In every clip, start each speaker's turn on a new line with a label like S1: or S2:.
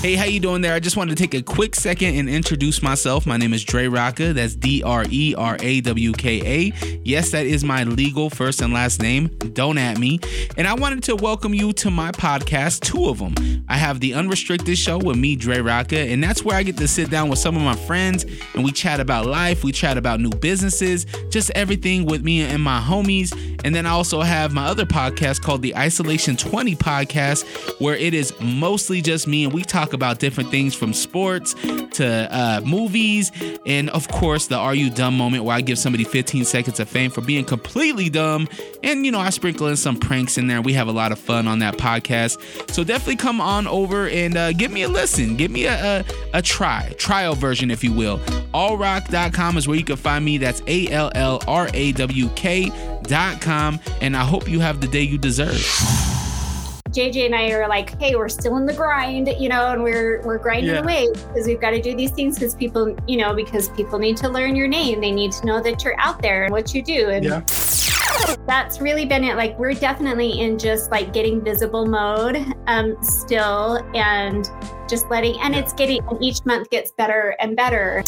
S1: Hey, how you doing there? I just wanted to take a quick second and introduce myself. My name is Dre Rawka. That's D R E R A W K A. Yes, that is my legal first and last name. Don't at me. And I wanted to welcome you to my podcast, two of them. I have the Unrestricted Show with me, Dre Rawka, and that's where I get to sit down with some of my friends and we chat about life, we chat about new businesses, just everything with me and my homies. And then I also have my other podcast called the Isolation 20 Podcast, where it is mostly just me and we talk about different things from sports to uh, movies, and of course, the Are You Dumb moment where I give somebody 15 seconds of fame for being completely dumb. And, you know, I sprinkle in some pranks in there. We have a lot of fun on that podcast. So definitely come on over and uh, give me a listen. Give me a, a, a try, trial version, if you will. Allrawk.com is where you can find me. That's A L L R A W K.com. And I hope you have the day you deserve.
S2: JJ and I are like, hey, we're still in the grind, you know, and we're we're grinding
S3: Yeah.
S2: away because we've got to do these things because people, you know, because people need to learn your name. They need to know that you're out there and what you do. And
S3: Yeah.
S2: that's really been it. Like we're definitely in just like getting visible mode um still and just letting and it's getting and each month gets better and better.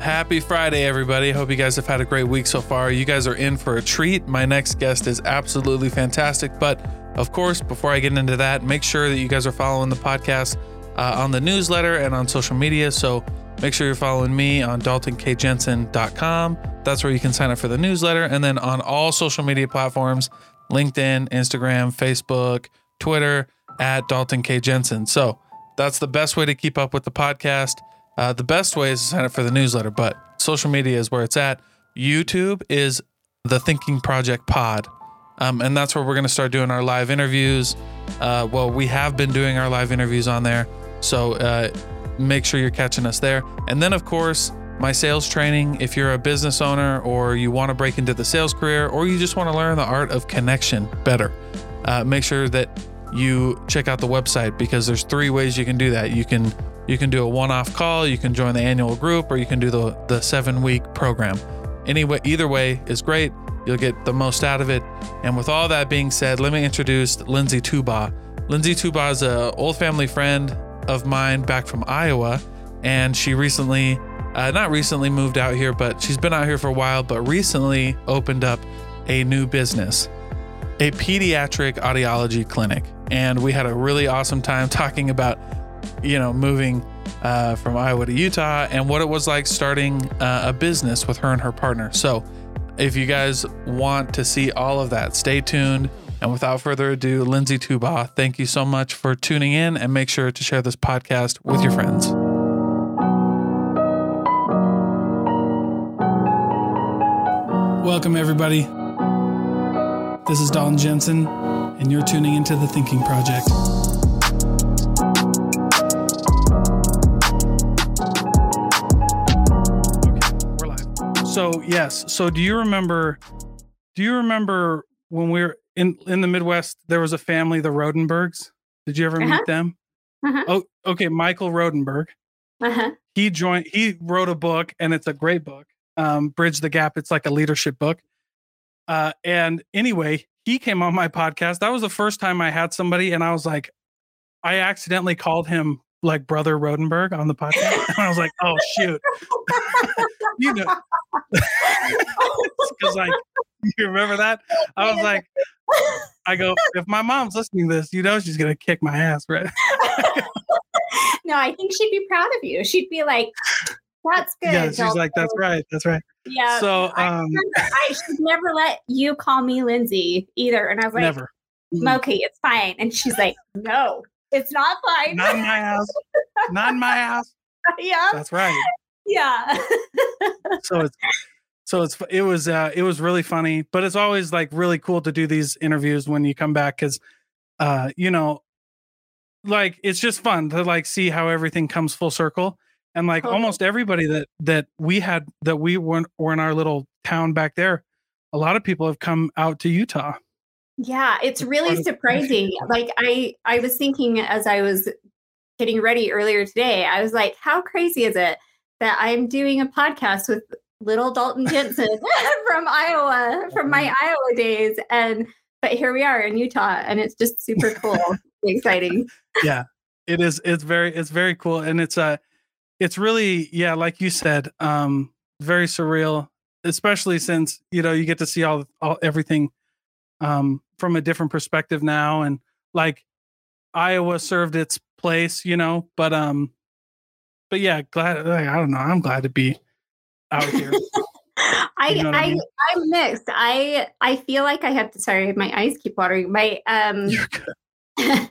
S3: Happy Friday, everybody. Hope you guys have had a great week so far. You guys are in for a treat. My next guest is absolutely fantastic. But of course, before I get into that, make sure that you guys are following the podcast uh, on the newsletter and on social media. So make sure you're following me on daltonkjensen.com. That's where you can sign up for the newsletter. And then on all social media platforms LinkedIn, Instagram, Facebook, Twitter at Dalton K. Jensen. So that's the best way to keep up with the podcast. Uh, the best way is to sign up for the newsletter, but social media is where it's at. YouTube is the Thinking Project Pod. Um, and that's where we're going to start doing our live interviews. Uh, well, we have been doing our live interviews on there. So uh, make sure you're catching us there. And then, of course, my sales training. If you're a business owner or you want to break into the sales career or you just want to learn the art of connection better, uh, make sure that you check out the website because there's three ways you can do that. You can you can do a one-off call, you can join the annual group, or you can do the the seven-week program. Anyway, either way is great. You'll get the most out of it. And with all that being said, let me introduce Lindsay Tuba. Lindsay Tuba is an old family friend of mine back from Iowa, and she recently, uh, not recently moved out here, but she's been out here for a while, but recently opened up a new business, a pediatric audiology clinic. And we had a really awesome time talking about, you know, moving uh, from Iowa to Utah and what it was like starting uh, a business with her and her partner. So, if you guys want to see all of that, stay tuned. And without further ado, Lindsay Tuba, thank you so much for tuning in and make sure to share this podcast with your friends.
S4: Welcome, everybody. This is Dalton Jensen, and you're tuning into the Thinking Project. So, yes. So, do you remember? Do you remember when we were in in the Midwest? There was a family, the Rodenbergs. Did you ever
S2: Uh-huh.
S4: meet them?
S2: Uh-huh.
S4: Oh, okay. Michael Rodenberg.
S2: Uh-huh.
S4: He joined. He wrote a book, and it's a great book. Um, Bridge the Gap. It's like a leadership book. Uh, and anyway, he came on my podcast. That was the first time I had somebody, and I was like, I accidentally called him like Brother Rodenberg on the podcast, and I was like, oh shoot, you know, because like you remember that? I was like, I go, if my mom's listening to this, you know, she's gonna kick my ass, right?
S2: no, I think she'd be proud of you. She'd be like, that's good.
S4: yeah, she's
S2: Dalton."
S4: like, that's right, that's right.
S2: Yeah.
S4: So,
S2: I
S4: um,
S2: I should never let you call me Lindsay either. And I was like,
S4: never.
S2: okay, it's fine. And she's like, no, it's not fine.
S4: Not in my house. Not in my house.
S2: yeah.
S4: That's right.
S2: Yeah.
S4: so it's so it's it was uh it was really funny but it's always like really cool to do these interviews when you come back because uh you know like it's just fun to like see how everything comes full circle and like almost everybody that that we had that we were, were in our little town back there a lot of people have come out to utah
S2: Yeah, it's really surprising. Like I I was thinking as I was getting ready earlier today, I was like, how crazy is it that I'm doing a podcast with little Dalton Jensen from Iowa, from my Iowa days and but here we are in Utah and it's just super cool, exciting.
S4: yeah
S3: it is it's very it's very cool and it's a it's really yeah like you said um very surreal especially since you know you get to see all all everything um from a different perspective now and like Iowa served its place you know but um but yeah glad like, I don't know I'm glad to be out here
S2: I,
S3: You know I
S2: I,
S3: mean?
S2: I'm mixed. I I feel like I have to sorry, my eyes keep watering. My um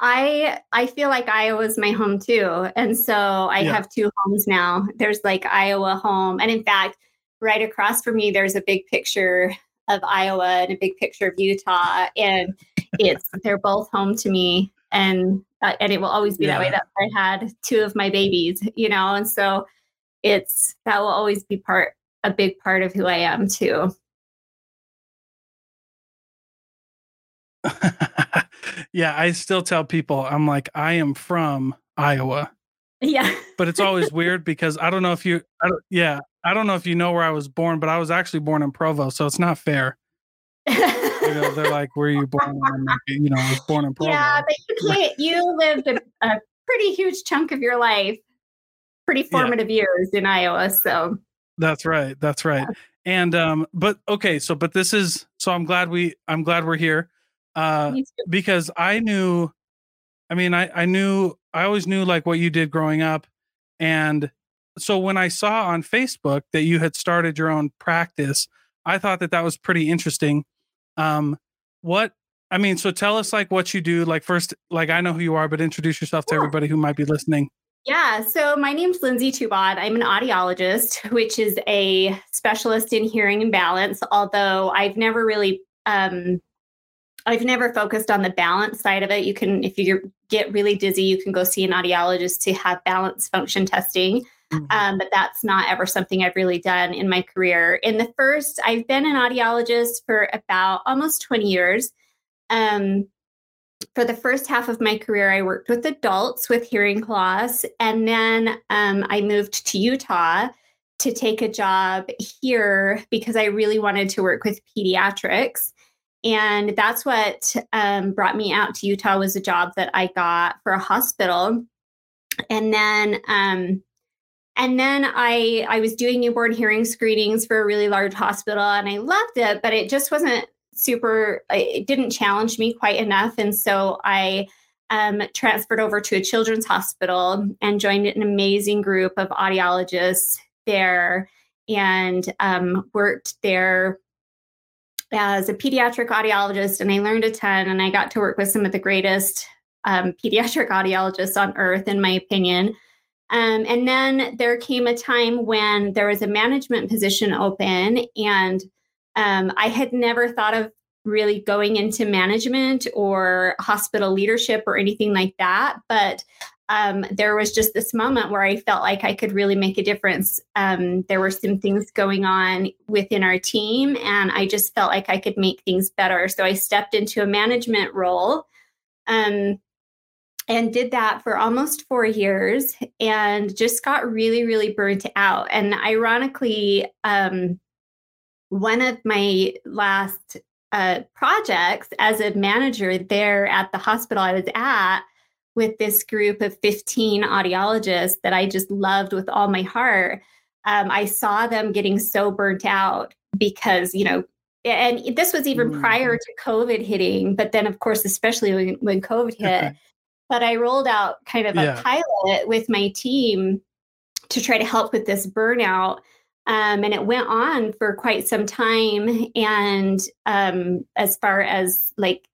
S2: I I feel like Iowa's my home too. And so I
S3: Yeah.
S2: have two homes now. There's like Iowa home. And in fact, right across from me there's a big picture of Iowa and a big picture of Utah. And it's they're both home to me. And uh, and it will always be that way.
S3: Yeah.
S2: That's where I had two of my babies, you know, and so it's that will always be part a big part of who I am too.
S3: yeah, I still tell people I'm like I am from Iowa,
S2: Yeah.
S3: but it's always weird because I don't know if you, I don't, yeah, I don't know if you know where I was born, but I was actually born in Provo, so it's not fair. You know, they're like, "Where are you born?" Like, you know, I was born in Provo.
S2: yeah, but you can't. You lived a, a pretty huge chunk of your life, pretty formative years in Iowa. So
S3: That's right. That's right. And um, but okay, so but this is so I'm glad we I'm glad we're here. Uh because I knew I mean I I knew I always knew like what you did growing up and so when I saw on Facebook that you had started your own practice I thought that that was pretty interesting um what I mean so tell us like what you do like first like I know who you are but introduce yourself to everybody who might be listening
S2: Yeah, so my name's Lindsay Tubod. I'm an audiologist, which is a specialist in hearing and balance. Although I've never really, um, I've never focused on the balance side of it. You can, if you get really dizzy, you can go see an audiologist to have balance function testing. Um, but that's not ever something I've really done in my career. In the first, I've been an audiologist for about almost 20 years. Um, for the first half of my career, I worked with adults with hearing loss. And then um, I moved to Utah to take a job here because I really wanted to work with pediatrics. And that's what um, brought me out to Utah was a job that I got for a hospital. And then um, and then I I was doing newborn hearing screenings for a really large hospital and I loved it, but it just wasn't super it didn't challenge me quite enough. And so I um, transferred over to a children's hospital and joined an amazing group of audiologists there and um, worked there as a pediatric audiologist. And I learned a ton and I got to work with some of the greatest um, pediatric audiologists on earth, in my opinion. Um, and then there came a time when there was a management position open, and um, I had never thought of really going into management or hospital leadership or anything like that. But um, there was just this moment where I felt like I could really make a difference. Um, there were some things going on within our team, and I just felt like I could make things better. So I stepped into a management role. Um, and did that for almost four years and just got really really burnt out and ironically um, one of my last uh, projects as a manager there at the hospital i was at with this group of 15 audiologists that i just loved with all my heart um, i saw them getting so burnt out because you know and this was even
S3: Mm.
S2: prior to covid hitting but then of course especially when, when covid hit but I rolled out kind of a
S3: Yeah.
S2: pilot with my team to try to help with this burnout. Um, and it went on for quite some time. And um, as far as like,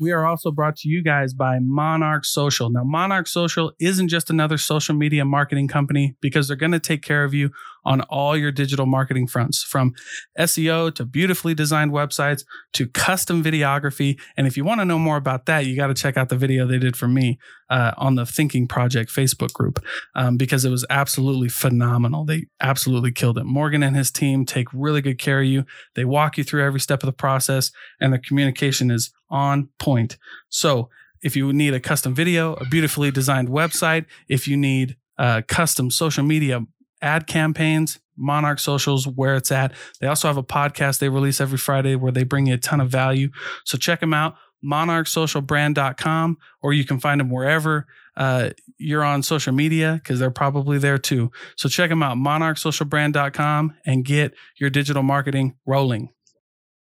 S3: We are also brought to you guys by Monarch Social. Now, Monarch Social isn't just another social media marketing company because they're going to take care of you on all your digital marketing fronts from SEO to beautifully designed websites to custom videography. And if you want to know more about that, you got to check out the video they did for me uh, on the Thinking Project Facebook group um, because it was absolutely phenomenal. They absolutely killed it. Morgan and his team take really good care of you. They walk you through every step of the process, and the communication is on point. So, if you need a custom video, a beautifully designed website, if you need uh, custom social media ad campaigns, Monarch Socials, where it's at. They also have a podcast they release every Friday where they bring you a ton of value. So check them out, monarchsocialbrand.com, or you can find them wherever uh, you're on social media because they're probably there too. So check them out, monarchsocialbrand.com, and get your digital marketing rolling.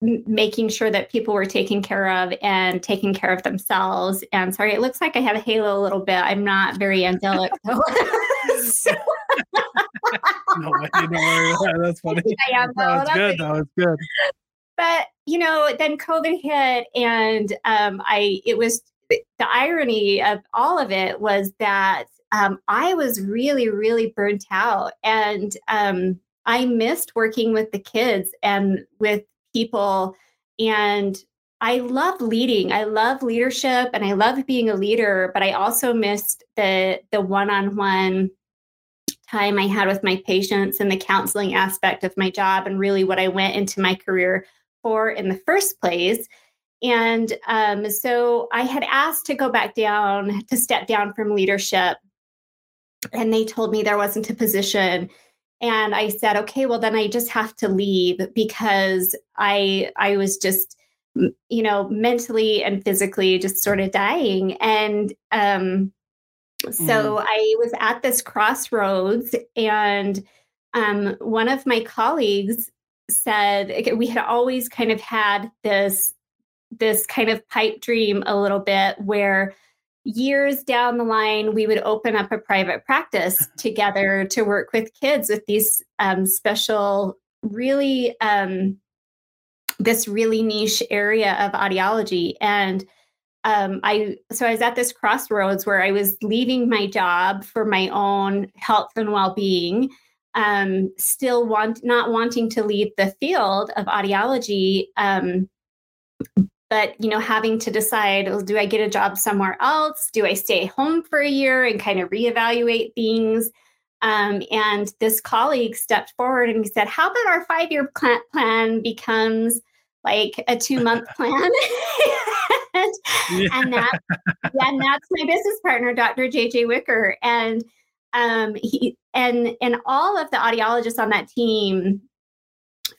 S2: making sure that people were taken care of and taking care of themselves. And sorry, it looks like I have a halo a little bit. I'm not very angelic. So.
S3: no, that's funny.
S2: I am,
S3: no, it's good. It's good.
S2: But you know, then COVID hit, and um, I it was the irony of all of it was that um, I was really, really burnt out, and um, I missed working with the kids and with people, and I love leading. I love leadership, and I love being a leader. But I also missed the the one on one time I had with my patients and the counseling aspect of my job, and really what I went into my career for in the first place. And um, so I had asked to go back down, to step down from leadership. And they told me there wasn't a position. And I said, okay, well, then I just have to leave because I I was just, you know, mentally and physically just sort of dying. And um, so mm. I was at this crossroads, and um, one of my colleagues said we had always kind of had this this kind of pipe dream a little bit where years down the line we would open up a private practice together to work with kids with these um, special really um, this really niche area of audiology and um, I so I was at this crossroads where I was leaving my job for my own health and well-being, um, still want not wanting to leave the field of audiology, um, but you know having to decide: well, do I get a job somewhere else? Do I stay home for a year and kind of reevaluate things? Um, and this colleague stepped forward and he said, "How about our five-year plan becomes?" like a two month plan. and, yeah. and that and that's my business partner, Dr. JJ Whicker. And um he and and all of the audiologists on that team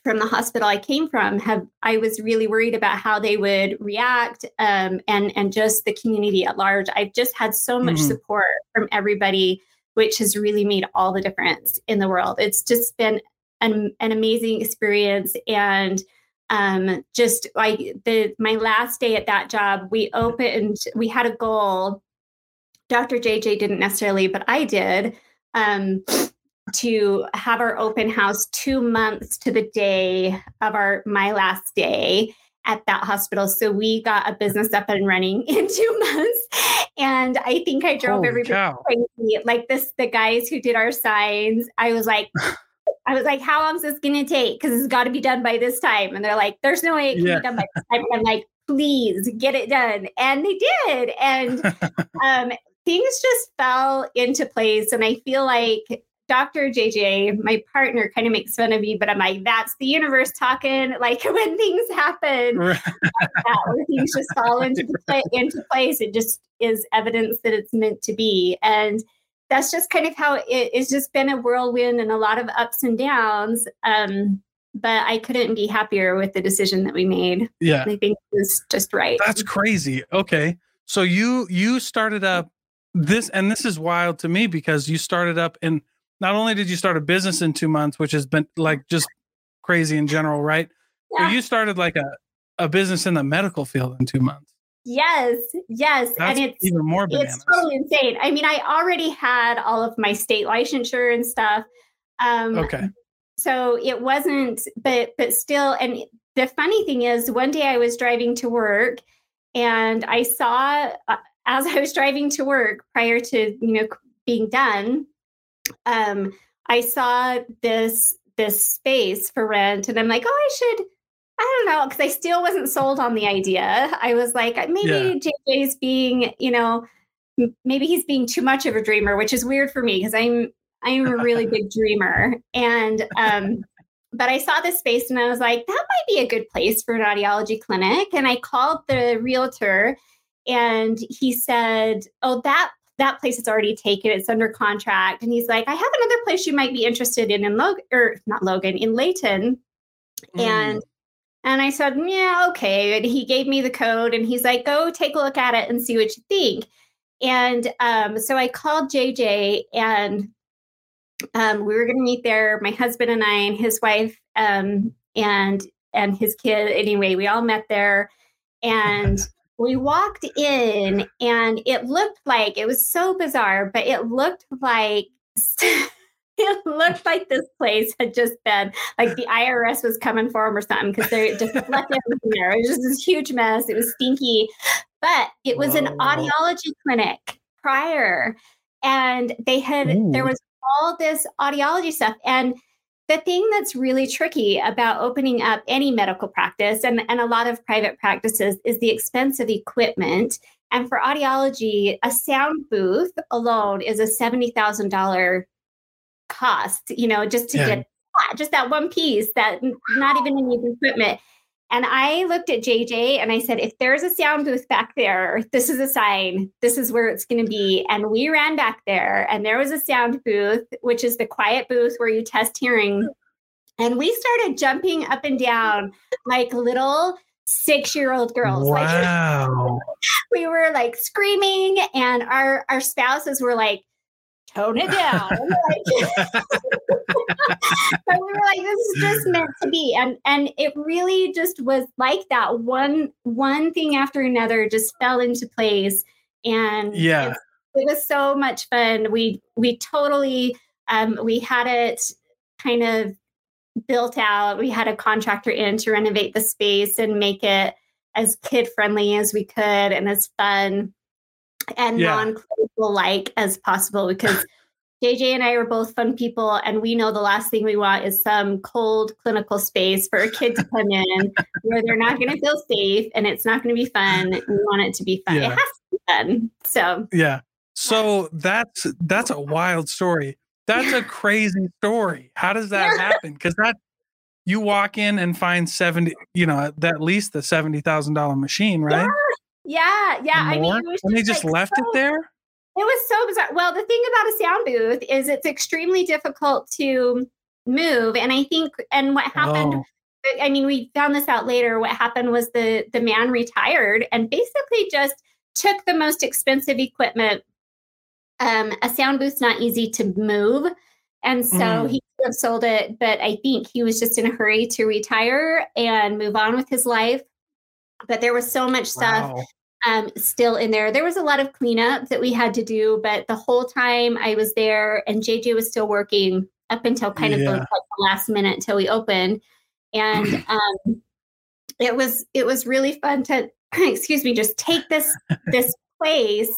S2: from the hospital I came from have I was really worried about how they would react um, and and just the community at large. I've just had so much mm-hmm. support from everybody, which has really made all the difference in the world. It's just been an, an amazing experience and um, just like the my last day at that job, we opened, we had a goal. Dr. JJ didn't necessarily, but I did. Um, to have our open house two months to the day of our my last day at that hospital. So we got a business up and running in two months. And I think I drove Holy everybody cow. crazy. Like this, the guys who did our signs, I was like, I was like, how long is this going to take? Because it's got to be done by this time. And they're like, there's no way it can yeah. be done by this time. And I'm like, please get it done. And they did. And um, things just fell into place. And I feel like Dr. JJ, my partner, kind of makes fun of me, but I'm like, that's the universe talking. Like when things happen, right. that, where things just fall into, into place, it just is evidence that it's meant to be. And that's just kind of how it, it's just been a whirlwind and a lot of ups and downs. Um, but I couldn't be happier with the decision that we made.
S3: Yeah.
S2: I think it was just right.
S3: That's crazy. Okay. So you you started up this and this is wild to me because you started up and not only did you start a business in 2 months which has been like just crazy in general, right? Yeah. But you started like a a business in the medical field in 2 months.
S2: Yes, yes,
S3: That's and it's even more bananas.
S2: It's totally insane. I mean, I already had all of my state licensure and stuff. Um,
S3: okay.
S2: So it wasn't, but but still, and the funny thing is, one day I was driving to work, and I saw uh, as I was driving to work prior to you know being done, um, I saw this this space for rent, and I'm like, oh, I should I don't know, because I still wasn't sold on the idea. I was like, maybe yeah. JJ's being, you know, maybe he's being too much of a dreamer, which is weird for me because I'm I'm a really big dreamer. And um, but I saw this space and I was like, that might be a good place for an audiology clinic. And I called the realtor and he said, Oh, that that place is already taken. It's under contract. And he's like, I have another place you might be interested in in Logan or not Logan, in Layton. Mm. And and I said, yeah, okay. And he gave me the code and he's like, go take a look at it and see what you think. And um, so I called JJ and um, we were going to meet there, my husband and I and his wife um, and and his kid. Anyway, we all met there and we walked in and it looked like it was so bizarre, but it looked like it looked like this place had just been like the IRS was coming for them or something because they just left everything there. It was just this huge mess. It was stinky, but it was Whoa. an audiology clinic prior, and they had Ooh. there was all this audiology stuff and the thing that's really tricky about opening up any medical practice and, and a lot of private practices is the expense of equipment. And for audiology, a sound booth alone is a $70,000 cost, you know, just to yeah. get just that one piece that not even any equipment. And I looked at JJ and I said, if there's a sound booth back there, this is a sign. This is where it's going to be. And we ran back there and there was a sound booth, which is the quiet booth where you test hearing. And we started jumping up and down like little six year old girls.
S3: Wow.
S2: Like, we were like screaming, and our, our spouses were like, tone it down. but we were like, this is just meant to be. And and it really just was like that. One one thing after another just fell into place. And
S3: yeah,
S2: it, it was so much fun. We we totally um we had it kind of built out. We had a contractor in to renovate the space and make it as kid friendly as we could and as fun and yeah. non-clinical like as possible because JJ and I are both fun people, and we know the last thing we want is some cold clinical space for a kid to come in where they're not going to feel safe and it's not going to be fun. We want it to be fun. Yeah. It has to be fun. So
S3: yeah. So that's that's a wild story. That's a crazy story. How does that happen? Because that you walk in and find seventy, you know, at least the seventy thousand dollar machine, right?
S2: Yeah, yeah. Yeah. I mean,
S3: and they just like left so, it there. It
S2: was so bizarre. Well, the thing about a sound booth is it's extremely difficult to move, and I think, and what happened. Oh. I mean, we found this out later. What happened was the the man retired and basically just took the most expensive equipment. Um, a sound booth's not easy to move, and so mm. he could have sold it, but I think he was just in a hurry to retire and move on with his life. But there was so much stuff wow um, still in there. There was a lot of cleanup that we had to do, but the whole time I was there and JJ was still working up until kind of the, the last minute until we opened. And um, it was it was really fun to excuse me, just take this this place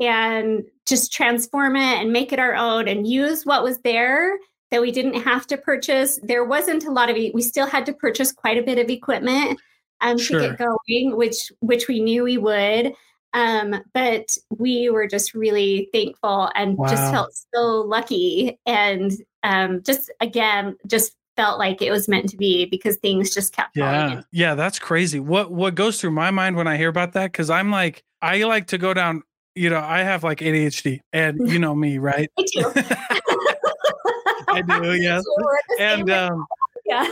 S2: and just transform it and make it our own and use what was there that we didn't have to purchase. There wasn't a lot of we still had to purchase quite a bit of equipment um, sure. to get going, which which we knew we would. Um, but we were just really thankful and wow. just felt so lucky, and um, just again, just felt like it was meant to be because things just kept
S3: yeah. yeah that's crazy. What what goes through my mind when i hear about that? Because i'm like i like to go down you know i have like adhd and you know me right?
S2: Me too.
S3: I do yes and um
S2: yeah.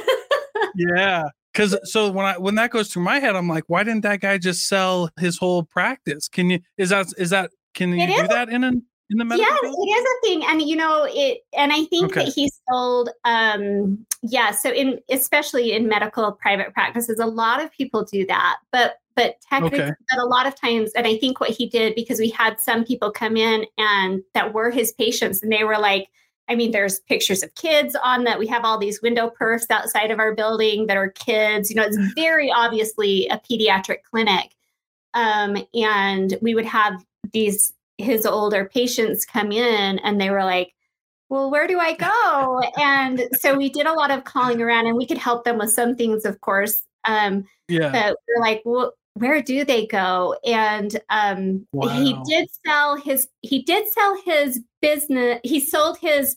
S3: yeah because so when I when that goes through my head, I'm like, why didn't that guy just sell his whole practice? Can you is that is that can you do that in an in the medical
S2: yes, field? it is a thing, and you know it, and I think okay. that he sold. um Yeah, so in especially in medical private practices, a lot of people do that, but but technically, okay. but a lot of times, and I think what he did because we had some people come in and that were his patients, and they were like I mean, there's pictures of kids on that. We have all these window perfs outside of our building that are kids. You know, it's very obviously a pediatric clinic. Um, and we would have these his older patients come in and they were like, well, where do I go? and so we did a lot of calling around and we could help them with some things, of course. Um,
S3: yeah.
S2: But we're like, well, where do they go? And um, wow. he did sell his he did sell his business. He sold his.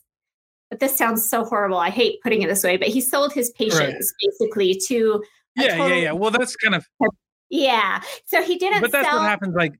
S2: This sounds so horrible. I hate putting it this way, but he sold his patients right. basically to.
S3: Yeah, total, yeah, yeah. Well, that's kind of.
S2: Yeah. So he didn't.
S3: But that's
S2: sell,
S3: what happens. Like.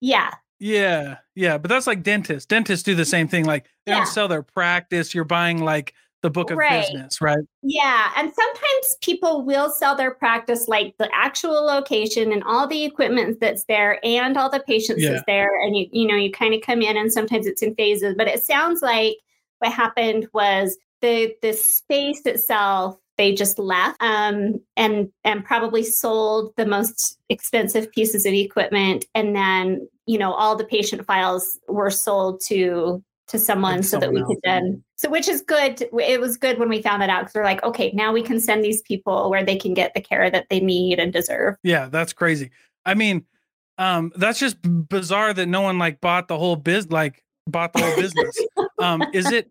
S2: Yeah.
S3: Yeah, yeah, but that's like dentists. Dentists do the same thing. Like they yeah. don't sell their practice. You're buying like the book of
S2: Right.
S3: business, right?
S2: Yeah, and sometimes people will sell their practice like the actual location and all the equipment that's there and all the patients
S3: Yeah.
S2: that's there and you you know you kind of come in and sometimes it's in phases but it sounds like what happened was the the space itself they just left um and and probably sold the most expensive pieces of equipment and then you know all the patient files were sold to to someone
S3: Like
S2: so that we
S3: someone
S2: could
S3: else.
S2: then so which is good it was good when we found that out because we're like okay now we can send these people where they can get the care that they need and deserve
S3: Yeah, that's crazy. I mean, um, that's just bizarre that no one like bought the whole biz, like bought the whole business. um, is it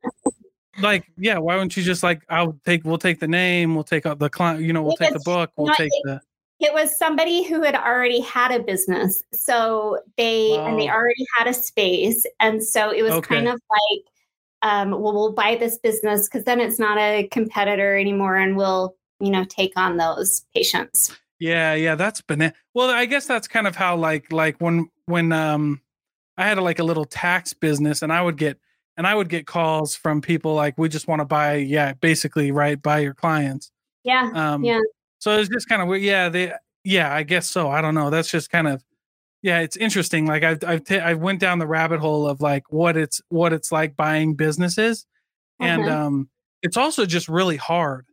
S3: like, yeah? Why wouldn't you just like, I'll take, we'll take the name, we'll take out the client, you know, we'll
S2: It
S3: take the book, we'll take the.
S2: It was somebody who had already had a business so they and they already had a space and so it was kind of like um, well we'll buy this business because then it's not a competitor anymore and we'll you know take on those patients
S3: Yeah, yeah, that's banana. Well, I guess that's kind of how like like when when um I had a, like a little tax business and I would get and I would get calls from people like we just want to buy yeah, basically right buy your clients.
S2: yeah
S3: Um
S2: Yeah.
S3: So it's just kind of weird. Yeah, they yeah, I guess so. I don't know. That's just kind of yeah, it's interesting. Like I've I've ta- I went down the rabbit hole of like what it's what it's like buying businesses. And
S2: Mhm.
S3: um it's also just really hard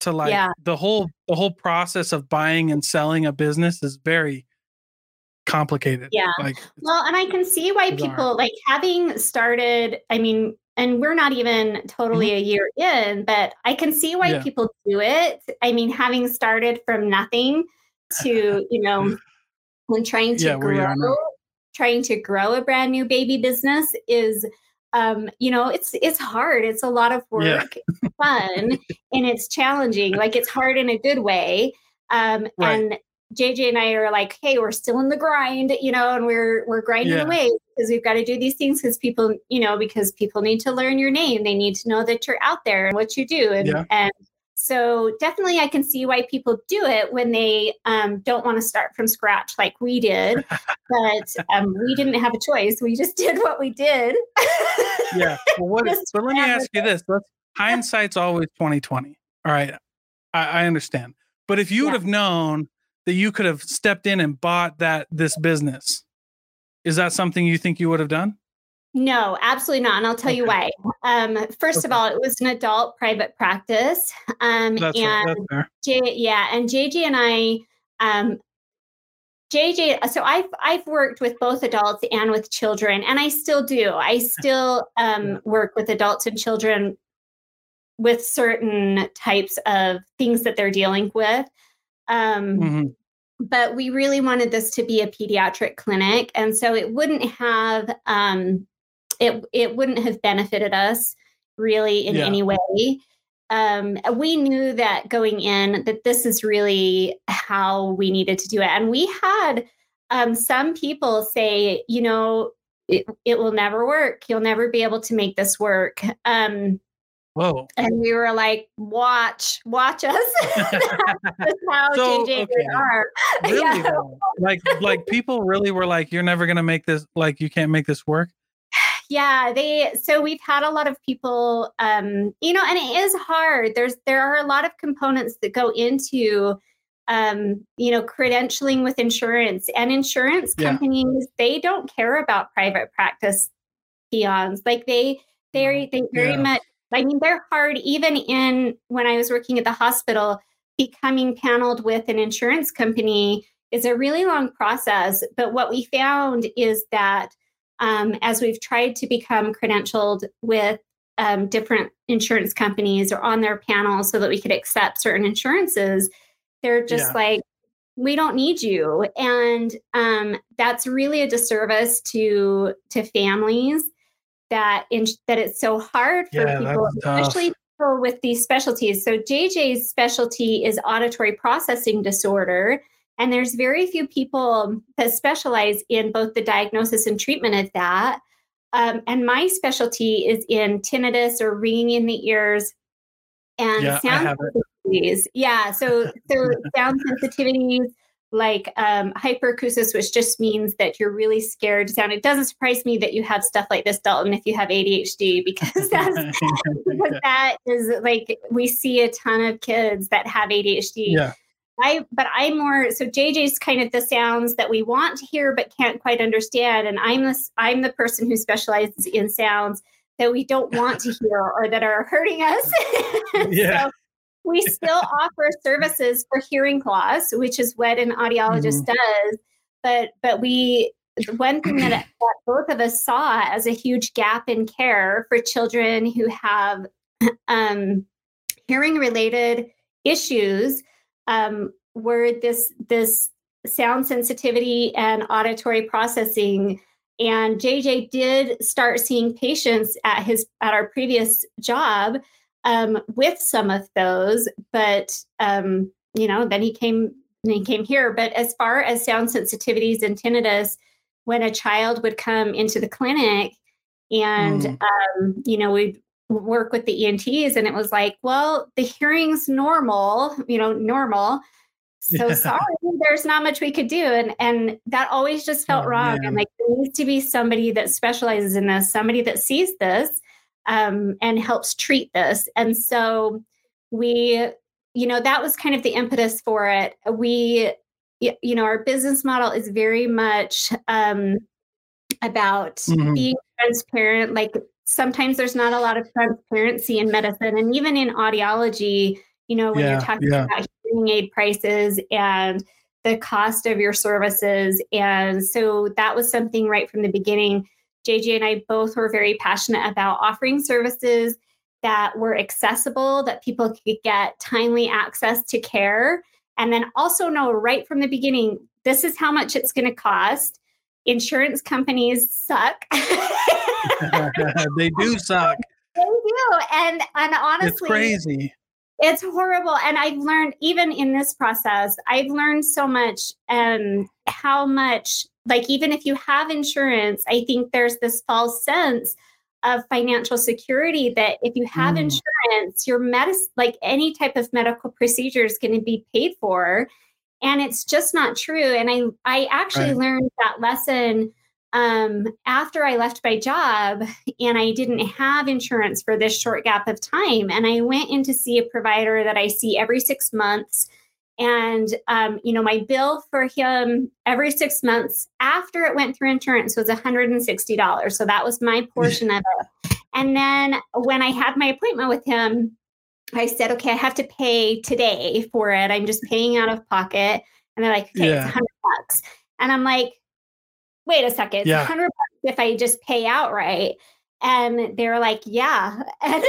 S3: to like
S2: Yeah.
S3: the whole the whole process of buying and selling a business is very complicated.
S2: Yeah.
S3: Like
S2: Well, and I can see why
S3: bizarre.
S2: people like having started, I mean, and we're not even totally a year in, but I can see why
S3: Mm-hmm. Yeah.
S2: people do it. I mean, having started from nothing to, you know, when trying to
S3: Yeah, where you are
S2: grow, trying to grow a brand new baby business is um, you know, it's it's hard. It's a lot of
S3: Yeah.
S2: work, fun, and it's challenging. Like it's hard in a good way. Um,
S3: Right.
S2: and JJ and I are like, hey, we're still in the grind, you know, and we're we're grinding
S3: Yeah.
S2: away because we've got to do these things because people, you know, because people need to learn your name. They need to know that you're out there and what you do. And
S3: Yeah.
S2: and so definitely I can see why people do it when they um, don't want to start from scratch like we did. but um, we didn't have a choice. We just did what we did.
S3: yeah. Well, what is, but let me ask you this. Let's, hindsight's always 2020. All right. I, I understand. But if you would have known that you could have stepped in and bought that this business, is that something you think you would have done?
S2: No, absolutely not. And I'll tell you why. Um, first of all, it was an adult private practice. Um,
S3: That's
S2: and
S3: right.
S2: J, yeah, and JJ and I, um, JJ. So I've I've worked with both adults and with children, and I still do. I still um, work with adults and children with certain types of things that they're dealing with. Um,
S3: Mhm.
S2: but we really wanted this to be a pediatric clinic and so it wouldn't have um it it wouldn't have benefited us really in
S3: Yeah.
S2: any way um we knew that going in that this is really how we needed to do it and we had um some people say you know it, it will never work you'll never be able to make this work um
S3: Whoa.
S2: and we were like watch watch us that's how
S3: So,
S2: jj
S3: okay.
S2: are
S3: Really?
S2: Yeah.
S3: Like, like people really were like, you're never going to make this, like, you can't make this work.
S2: yeah they so we've had a lot of people um you know and it is hard there's there are a lot of components that go into um you know credentialing with insurance and insurance
S3: Yeah.
S2: companies they don't care about private practice peons like they very they very
S3: Yeah.
S2: much i mean they're hard even in when i was working at the hospital becoming paneled with an insurance company is a really long process. But what we found is that um, as we've tried to become credentialed with um, different insurance companies or on their panel so that we could accept certain insurances, they're just
S3: Yeah.
S2: like, we don't need you, and um, that's really a disservice to to families that in, that it's so hard for
S3: Yeah,
S2: people, especially people with these specialties. So JJ's specialty is auditory processing disorder. And there's very few people that specialize in both the diagnosis and treatment of that. Um, and my specialty is in tinnitus or ringing in the ears and
S3: Yeah,
S2: sound sensitivities. Yeah, so so sound sensitivities like um, hyperacusis, which just means that you're really scared to sound. It doesn't surprise me that you have stuff like this, Dalton, if you have ADHD, because that's because that is like we see a ton of kids that have ADHD.
S3: Yeah.
S2: I but I'm more so JJ's kind of the sounds that we want to hear but can't quite understand, and I'm the I'm the person who specializes in sounds that we don't want to hear or that are hurting us.
S3: Yeah.
S2: so we still offer services for hearing loss, which is what an audiologist
S3: Mhm.
S2: does. But but we one thing that, that both of us saw as a huge gap in care for children who have um, hearing related issues um, were this this sound sensitivity and auditory processing and jj did start seeing patients at his at our previous job um, with some of those but um, you know then he came then he came here but as far as sound sensitivities and tinnitus when a child would come into the clinic and
S3: Mm.
S2: um, you know we'd work with the ents and it was like well the hearing's normal you know normal so
S3: Yeah.
S2: sorry there's not much we could do and and that always just felt
S3: Oh,
S2: wrong
S3: man.
S2: and like there needs to be somebody that specializes in this somebody that sees this um, and helps treat this. And so we you know that was kind of the impetus for it. We you know our business model is very much um, about
S3: Mhm.
S2: being transparent. Like sometimes there's not a lot of transparency in medicine. And even in audiology you know when
S3: Yeah,
S2: you're talking
S3: yeah.
S2: about hearing aid prices and the cost of your services. And so that was something right from the beginning jj and i both were very passionate about offering services that were accessible that people could get timely access to care. And then also know right from the beginning this is how much it's going to cost. Insurance companies suck.
S3: They do suck.
S2: they do. And and honestly, It's
S3: crazy.
S2: it's horrible. And i've learned even in this process i've learned so much um how much like even if you have insurance i think there's this false sense of financial security that if you have
S3: Mm.
S2: insurance your medicine like any type of medical procedure is going to be paid for and it's just not true and i i actually
S3: Right.
S2: learned that lesson um, after I left my job and I didn't have insurance for this short gap of time. And I went in to see a provider that I see every six months. And, um, you know, my bill for him every six months after it went through insurance was $160. So that was my portion of it. And then when I had my appointment with him, I said, okay, I have to pay today for it. I'm just paying out of pocket. And they're like, okay,
S3: Yeah.
S2: it's 100 bucks. And I'm like, wait a second, it's
S3: Yeah.
S2: 100 bucks if I just pay outright. And they're like, yeah. And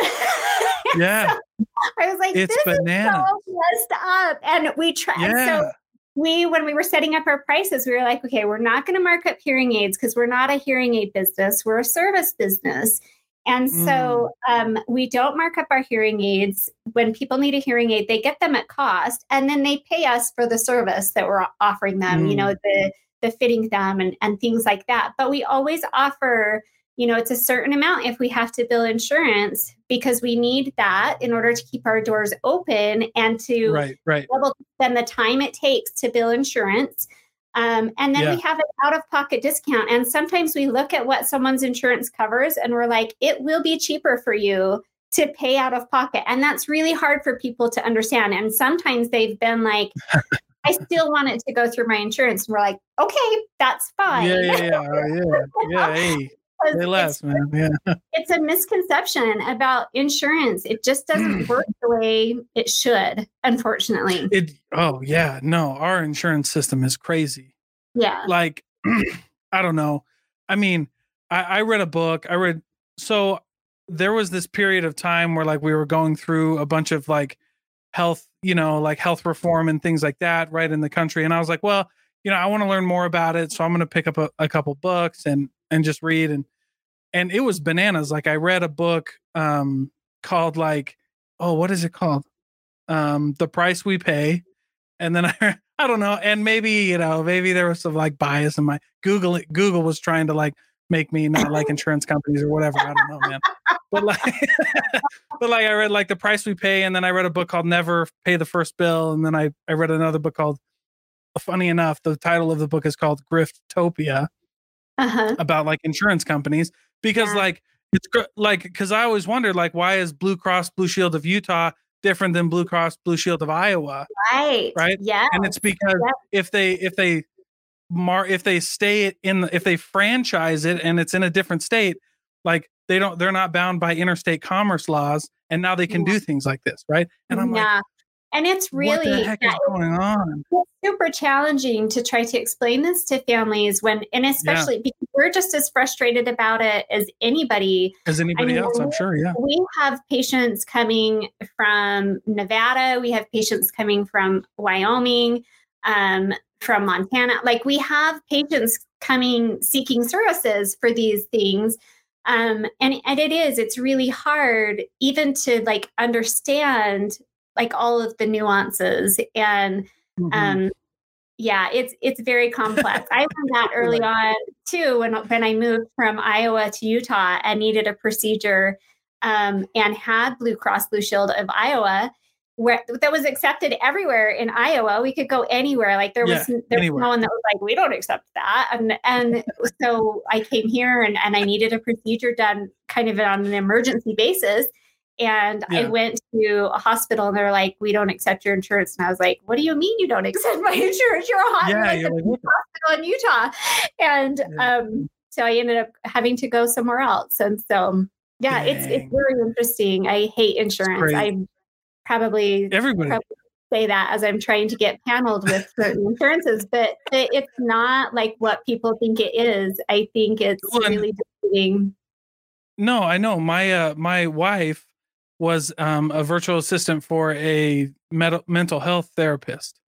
S3: Yeah.
S2: I was like,
S3: It's
S2: this
S3: bananas.
S2: is so messed up. And we tried.
S3: Yeah.
S2: So we, when we were setting up our prices, we were like, okay, we're not going to mark up hearing aids because we're not a hearing aid business. We're a service business. And so um, we don't mark up our hearing aids. When people need a hearing aid, they get them at cost, and then they pay us for the service that we're offering them. You
S3: Mm.
S2: know, the the fitting them and and things like that. But we always offer, you know, it's a certain amount if we have to bill insurance because we need that in order to keep our doors open and to
S3: right. Right.
S2: to spend the time it takes to bill insurance. Um, and then
S3: Yeah.
S2: we have an out of pocket discount. And sometimes we look at what someone's insurance covers and we're like, it will be cheaper for you to pay out of pocket. And that's really hard for people to understand. And sometimes they've been like, I still want it to go through my insurance. And we're like, okay, that's fine.
S3: Yeah. Yeah. Yeah. yeah. Yeah. Hey. Say
S2: it's
S3: man. Yeah.
S2: it's a misconception about insurance. It just doesn't mm. work the way it should, unfortunately.
S3: It. Oh yeah. No, our insurance system is crazy.
S2: Yeah.
S3: like i don't know i mean I, I read a book i read so there was this period of time where like we were going through a bunch of like health you know like health reform and things like that right in the country and i was like well you know i want to learn more about it so i'm going to pick up a, a couple books and and just read and and it was bananas like i read a book um called like oh what is it called um the price we pay and then i I don't know. And maybe, you know, maybe there was some like bias in my Google Google was trying to like make me not like insurance companies or whatever. I don't know, man. But like but like I read like the price we pay, and then I read a book called Never Pay the First Bill, and then I, I read another book called funny enough, the title of the book is called Griftopia
S2: Uh-huh.
S3: about like insurance companies because
S2: Yeah.
S3: like it's like because I always wondered like why is Blue Cross Blue Shield of Utah different than Blue Cross Blue Shield of Iowa?
S2: Right.
S3: Right?
S2: Yeah.
S3: and it's because
S2: Yep.
S3: if they if they mar if they stay in the, if they franchise it and it's in a different state like they don't they're not bound by interstate commerce laws and now they can do things like this right and i'm
S2: yeah. And it's
S3: like what
S2: really
S3: the heck
S2: yeah,
S3: is going on?
S2: super challenging to try to explain this to families when and especially because we're just as frustrated about it as anybody.
S3: As anybody
S2: mean,
S3: else i'm sure yeah.
S2: we have patients coming from nevada. We have patients coming from wyoming um, from montana. Like we have patients coming seeking services for these things. Um, and, and it is it's really hard even to like understand like all of the nuances and
S3: Mhm.
S2: um yeah it's it's very complex. I learned that early on too when when i moved from iowa to utah and needed a procedure um, and had blue cross blue shield of iowa where that was accepted everywhere in iowa. We could go anywhere. Like there was
S3: Yeah,
S2: there was no one that was like we don't accept that. And and so i came here and, and i needed a procedure done kind of on an emergency basis and I went to a hospital and they're like, we don't accept your insurance. And I was like, what do you mean you don't accept my insurance? You're a hospital,
S3: yeah you're like,
S2: hospital in Utah. And
S3: Yeah.
S2: um, so I ended up having to go somewhere else. And so, yeah, it's it's very interesting. I hate insurance. I probably
S3: everybody
S2: Prob- say that as I'm trying to get paneled with certain insurances, but it's not like what people think it is. I think it's
S3: Well,
S2: really deceiving.
S3: no i know my uh my wife was um a virtual assistant for a med- mental health therapist.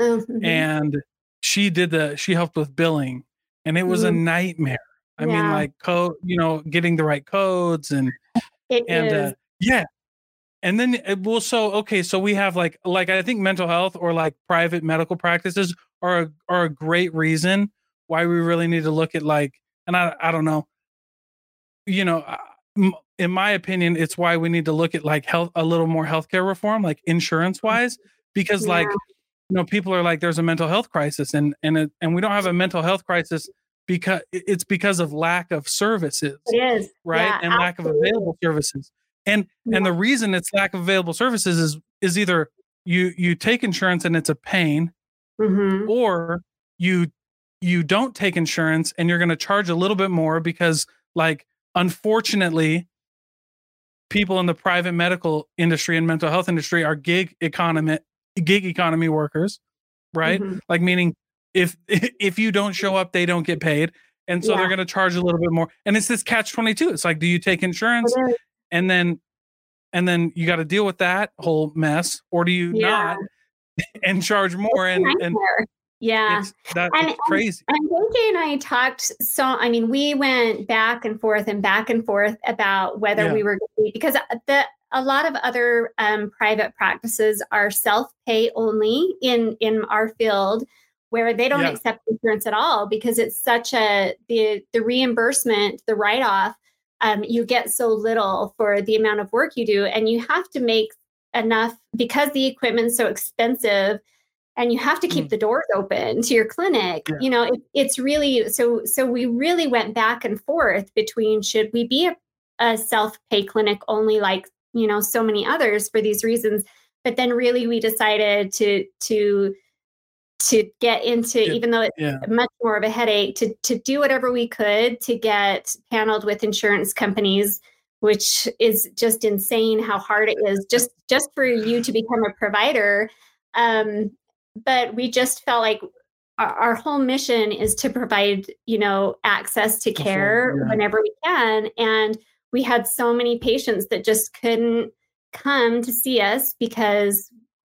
S2: Mhm.
S3: and she did the she helped with billing and it was a
S2: Mhm.
S3: nightmare. I mean like code you know getting the right codes and
S2: It
S3: and uh, yeah. And then it will so okay so we have like like i think mental health or like private medical practices are a, are a great reason why we really need to look at like and i i don't know you know uh, in my opinion it's why we need to look at like health a little more healthcare reform like insurance wise because like you know people are like there's a mental health crisis and and it, and we don't have a mental health crisis because it's because of lack of services
S2: It is.
S3: right
S2: Yeah,
S3: and lack of available services and and the reason it's lack of available services is is either you you take insurance and it's a pain
S2: Mhm.
S3: or you you don't take insurance and you're going to charge a little bit more because like unfortunately people in the private medical industry and mental health industry are gig economy gig economy workers right?
S2: Mhm.
S3: like meaning if if you don't show up they don't get paid. And so they're going to charge a little bit more. And it's this catch 22 it's like do you take insurance? And then and then you got to deal with that whole mess or do you
S2: Yeah.
S3: not and charge more and and.
S2: Yeah.
S3: it's that
S2: And-
S3: it's crazy
S2: And JJ and I talked so I mean we went back and forth and back and forth about whether
S3: Yeah.
S2: we were going to be because the a lot of other um, private practices are self pay only in in our field where they don't
S3: Yeah.
S2: accept insurance at all because it's such a the the reimbursement the write off um, you get so little for the amount of work you do and you have to make enough because the equipment's so expensive and you have to keep
S3: Mm.
S2: the doors open to your clinic
S3: Yeah.
S2: you know it, it's really so so we really went back and forth between should we be a, a self-pay clinic only like you know so many others for these reasons but then really we decided to to to get into
S3: Yeah.
S2: even though it's
S3: yeah
S2: much more of a headache to to do whatever we could to get paneled with insurance companies which is just insane how hard it is just just for you to become a provider um but we just felt like our, our whole mission is to provide you know access to care
S3: yeah.
S2: whenever we can and we had so many patients that just couldn't come to see us because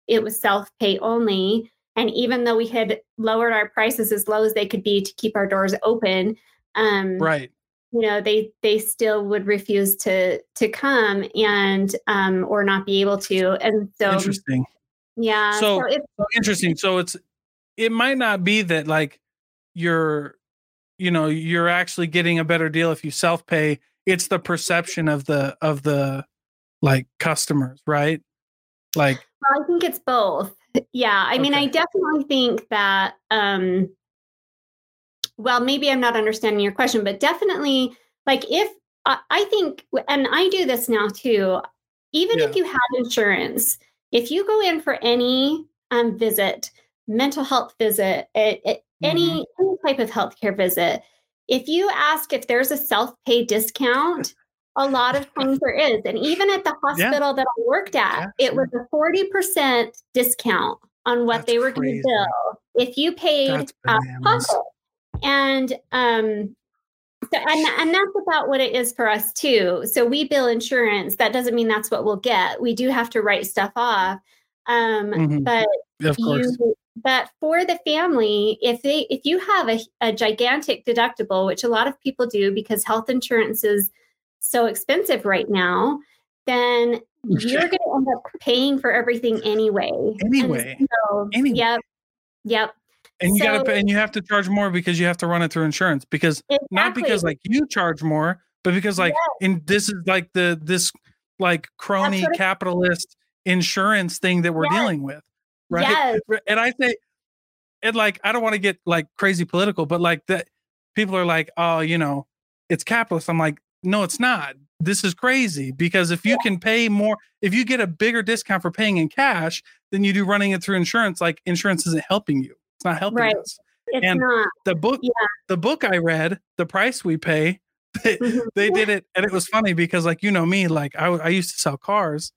S2: it was self-pay only and even though we had lowered our prices as low as they could be to keep our doors open um
S3: right
S2: you know they they still would refuse to to come and um or not be able to and so
S3: interesting
S2: yeah
S3: So-
S2: so it's
S3: so interesting so it's it might not be that like you're you know you're actually getting a better deal if you self pay it's the perception of the of the like customers right like
S2: Well, I think it's both. Yeah. I mean, I definitely think that, um, well, maybe I'm not understanding your question, but definitely, like, if I, I think, and I do this now too, even if you have insurance, if you go in for any um, visit, mental health visit, a- a- any, any type of healthcare visit, if you ask if there's a self pay discount, a lot of times there is. And even at the hospital that I worked at,
S3: Yeah,
S2: it was a 40% discount on what
S3: That's
S2: they were going to bill if you paid
S3: That's
S2: out of
S3: bananas.
S2: pocket. And um so and, and that's about what it is for us too. So we bill insurance. That doesn't mean that's what we'll get. We do have to write stuff off. Um,
S3: Mhm.
S2: but
S3: Of course.
S2: you but for the family if they if you have a, a gigantic deductible which a lot of people do because health insurance is so expensive right now then you're going to end up paying for everything anyway
S3: Anyway.
S2: so,
S3: Anyway.
S2: yep yep
S3: and you gotta and you have to charge more because you have to run it through insurance because not because like you charge more but because like in this is like the this like crony capitalist insurance thing that we're
S2: Yes.
S3: dealing with right?
S2: Yes.
S3: and i say and like i don't want to get like crazy political but like that people are like oh you know it's capitalist. I'm like no it's not. This is crazy because if you can pay more if you get a bigger discount for paying in cash than you do running it through insurance like insurance isn't helping you it's not helping
S2: Right.
S3: us
S2: it's
S3: and-
S2: not
S3: the book
S2: Yeah.
S3: the book i read the price we pay they,
S2: Mhm.
S3: they did it and it was funny because like you know me like I, I used to sell cars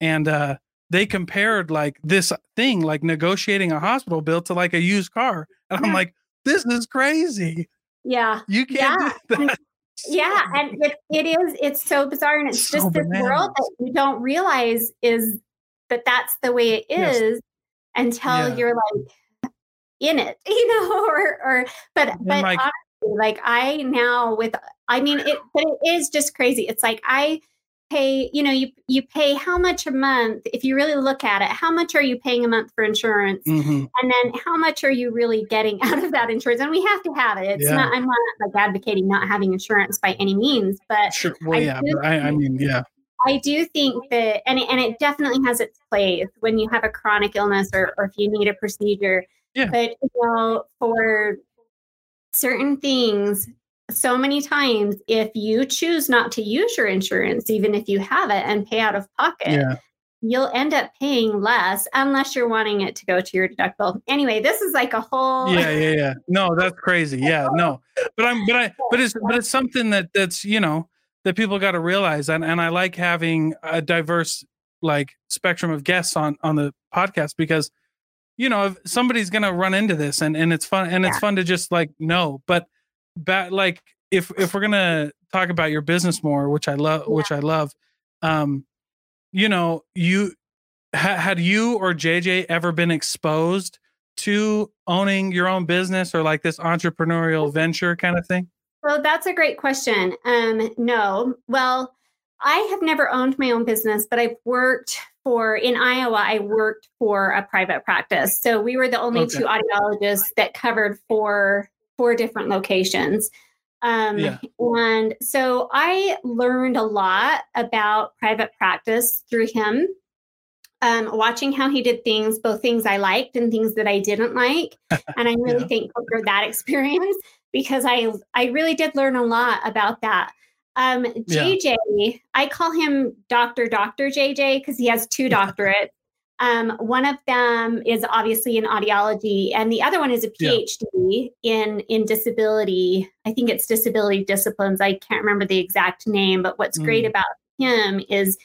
S3: and uh they compared like this thing like negotiating a hospital bill to like a used car and i'm like this is crazy
S2: yeah
S3: you can't
S2: Yeah,
S3: do
S2: and-
S3: that
S2: yeah and it, it is it's so bizarre and it's
S3: So
S2: just this world that you don't realize is that that's the way it is Yes. until
S3: Yeah.
S2: you're like in it you know or or but but
S3: like-
S2: honestly, like i now with i mean it but it is just crazy it's like i pay you know you you pay how much a month if you really look at it how much are you paying a month for insurance
S3: Mhm.
S2: and then how much are you really getting out of that insurance and we have to have it it's
S3: Yeah.
S2: not i'm not like advocating not having insurance by any means but
S3: sure well
S2: I
S3: yeah
S2: do
S3: but I, I mean yeah
S2: i do think that and, it- and it definitely has its place when you have a chronic illness or, or if you need a procedure
S3: Yeah.
S2: but you know for certain things so many times if you choose not to use your insurance even if you have it and pay out of pocket
S3: yeah
S2: you'll end up paying less unless you're wanting it to go to your deductible. Anyway, this is like a whole
S3: yeah yeah yeah no that's crazy yeah no but i'm but i but it's but it's something that that's you know that people got to realize and and i like having a diverse like spectrum of guests on on the podcast because you know if somebody's gonna run into this and and it's fun and it's fun to just like know but but like if if we're gonna talk about your business more which i love which i love um you know you ha, had you or jj ever been exposed to owning your own business or like this entrepreneurial venture kind of thing
S2: well that's a great question. Um, no, well, I have never owned my own business, but I've worked for in Iowa. I worked for a private practice, so we were the only
S3: Okay.
S2: two audiologists that covered four four different locations. Um,
S3: Yeah.
S2: And so I learned a lot about private practice through him. Um, watching how he did things, both things I liked and things that I didn't like, and I'm really
S3: Yeah.
S2: thankful for that experience because I I really did learn a lot about that. Um,
S3: Yeah.
S2: JJ, I call him Doctor Doctor JJ because he has two doctorates. Um, one of them is obviously in audiology, and the other one is a
S3: Yeah.
S2: PhD in in disability. I think it's disability disciplines. I can't remember the exact name, but what's great
S3: Mm.
S2: about him is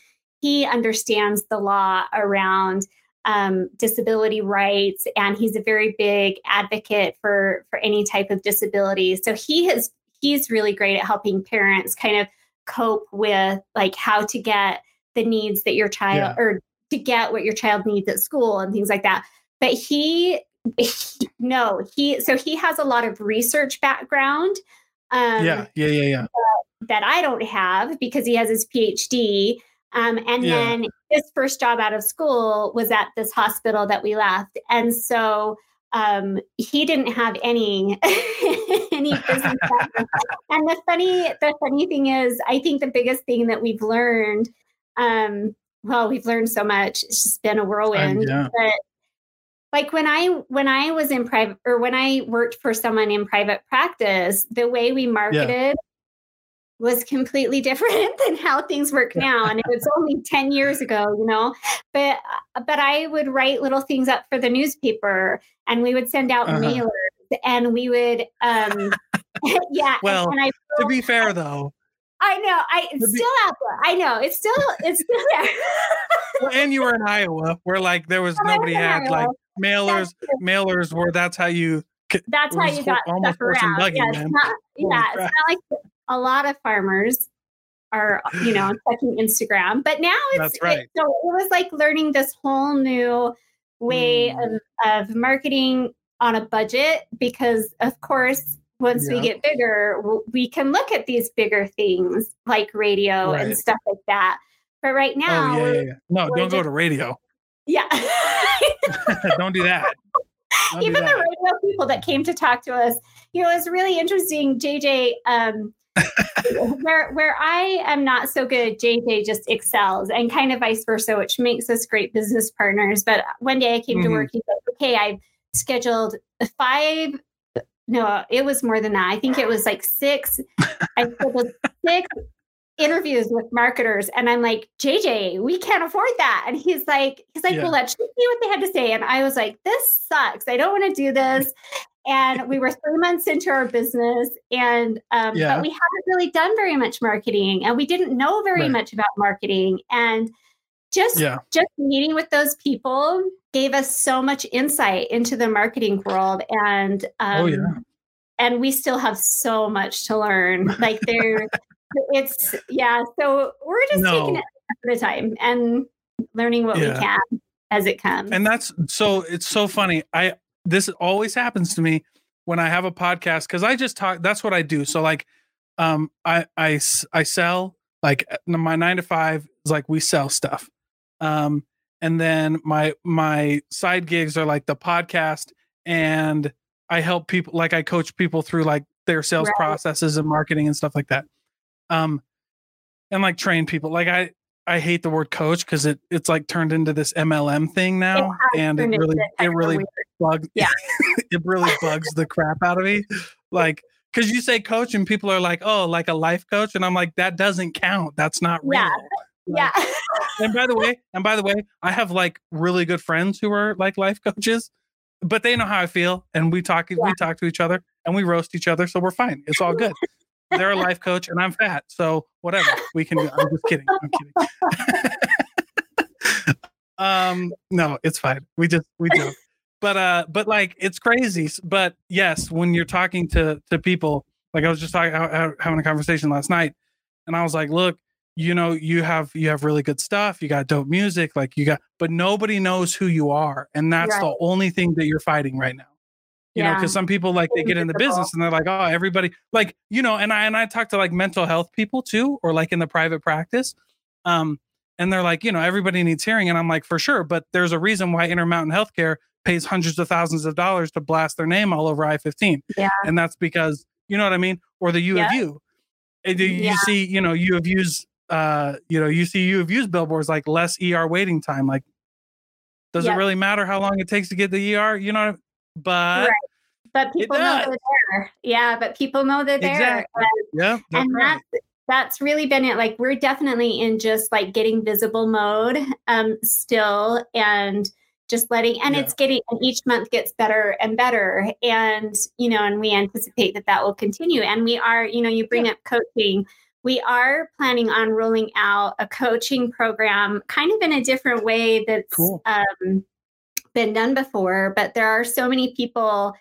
S2: he understands the law around um, disability rights, and he's a very big advocate for for any type of disability. So he has he's really great at helping parents kind of cope with like how to get the needs that your child or to get what your child needs at school and things like that. But he, he no, he so he has a lot of research background. Um,
S3: yeah yeah yeah yeah
S2: that I don't have because he has his PhD. Um, and
S3: Yeah.
S2: then his first job out of school was at this hospital that we left. And so um, he didn't have any any business. And the funny the funny thing is, I think the biggest thing that we've learned um, well, we've learned so much. It's just been a whirlwind.
S3: yeah.
S2: But like when I when I was in private or when I worked for someone in private practice, the way we marketed was completely different than how things work now and it was only 10 years ago you know but but i would write little things up for the newspaper and we would send out
S3: Uh-huh.
S2: mailers and we would um yeah
S3: Well,
S2: and, i
S3: To be fair, though,
S2: i know i it's
S3: be-
S2: still out there i know it's still it's still there
S3: well, and you were in Iowa, where like there was nobody had
S2: Iowa.
S3: like mailers. Mailers were that's how you.
S2: that's how you got
S3: almost and
S2: around yeah, it's not, yeah it's not like a lot of farmers are you know checking instagram but now it's
S3: right.
S2: it, so it was like learning this whole new way
S3: Mm.
S2: of, of marketing on a budget because of course once we get bigger we can look at these bigger things like radio and stuff like that but right now
S3: oh yeah, yeah, yeah. No, don't go to radio.
S2: yeah
S3: don't do that. Don't do
S2: even the radio people that came to talk to us you know it's really interesting jj um where where i am not so good jj just excels and kind of vice versa which makes us great business partners. But one day i came to
S3: Mhm.
S2: work he said okay i've scheduled five no it was more than that. I think it was like six. I scheduled six interviews with marketers and i'm like jj we can't afford that. And he's like he's like
S3: Yeah.
S2: well let's see what they had to say. And i was like this sucks. I don't want to do this and we were three months into our business and um,
S3: Yeah.
S2: but we haven't really done very much marketing and we didn't know very
S3: Right.
S2: much about marketing and just
S3: Yeah.
S2: just meeting with those people gave us so much insight into the marketing world and um,
S3: Oh, yeah.
S2: and we still have so much to learn like there it's yeah so we're just
S3: No.
S2: taking it at a time and learning what
S3: Yeah.
S2: we can as it comes
S3: And that's so it's so funny. I this always happens to me when I have a podcast because I just talk. That's what I do. So like, um, I I I sell like uh, my nine to five is like we sell stuff, um, and then my my side gigs are like the podcast and I help people like I coach people through like their sales
S2: Right.
S3: processes and marketing and stuff like that. Um, and like train people. Like I I hate the word coach because it it's like turned into this MLM thing now,
S2: has
S3: and it really it really
S2: weird-
S3: bugs
S2: Yeah.
S3: it really bugs the crap out of me. Like because you say coach and people are like, oh, like a life coach, and I'm like, that doesn't count. That's not real.
S2: Yeah.
S3: Like,
S2: yeah
S3: and by the way, and by the way, I have like really good friends who are like life coaches, but they know how I feel, and we talk we
S2: Yeah. talk
S3: talk to each other and we roast each other, so we're fine. It's all good. They're a life coach, and I'm fat, so whatever we can do. I'm just kidding. I'm kidding. um, no, it's fine. We just we joke, but uh, but like it's crazy. But yes, when you're talking to to people, like I was just talking, ha- ha- having a conversation last night, and I was like, look you know you have you have really good stuff you got dope music like you got but nobody knows who you are and that's the only thing that you're fighting right now you know because some people like they get in the business and they're like oh everybody like you know and i and i talk to like mental health people too or like in the private practice um and they're like you know everybody needs hearing and i'm like for sure but there's a reason why intermountain healthcare pays hundreds of thousands of dollars to blast their name all over i-15
S2: Yeah.
S3: and that's because you know what i mean or the u of
S2: Yeah.
S3: u And you, you see you know u of u's uh you know you see u of u's billboards like less er waiting time like does
S2: Yeah.
S3: it really matter how long it takes to get the er you know but
S2: Right. but people know they're there yeah but people know they're there
S3: Exactly. yeah that's
S2: and
S3: right.
S2: that's that's really been it like we're definitely in just like getting visible mode um still and just letting and
S3: Yeah.
S2: it's getting and each month gets better and better and you know and we anticipate that that will continue and we are you know you bring up coaching we are planning on rolling out a coaching program kind of in a different way that's
S3: Cool.
S2: um, been done before but there are so many people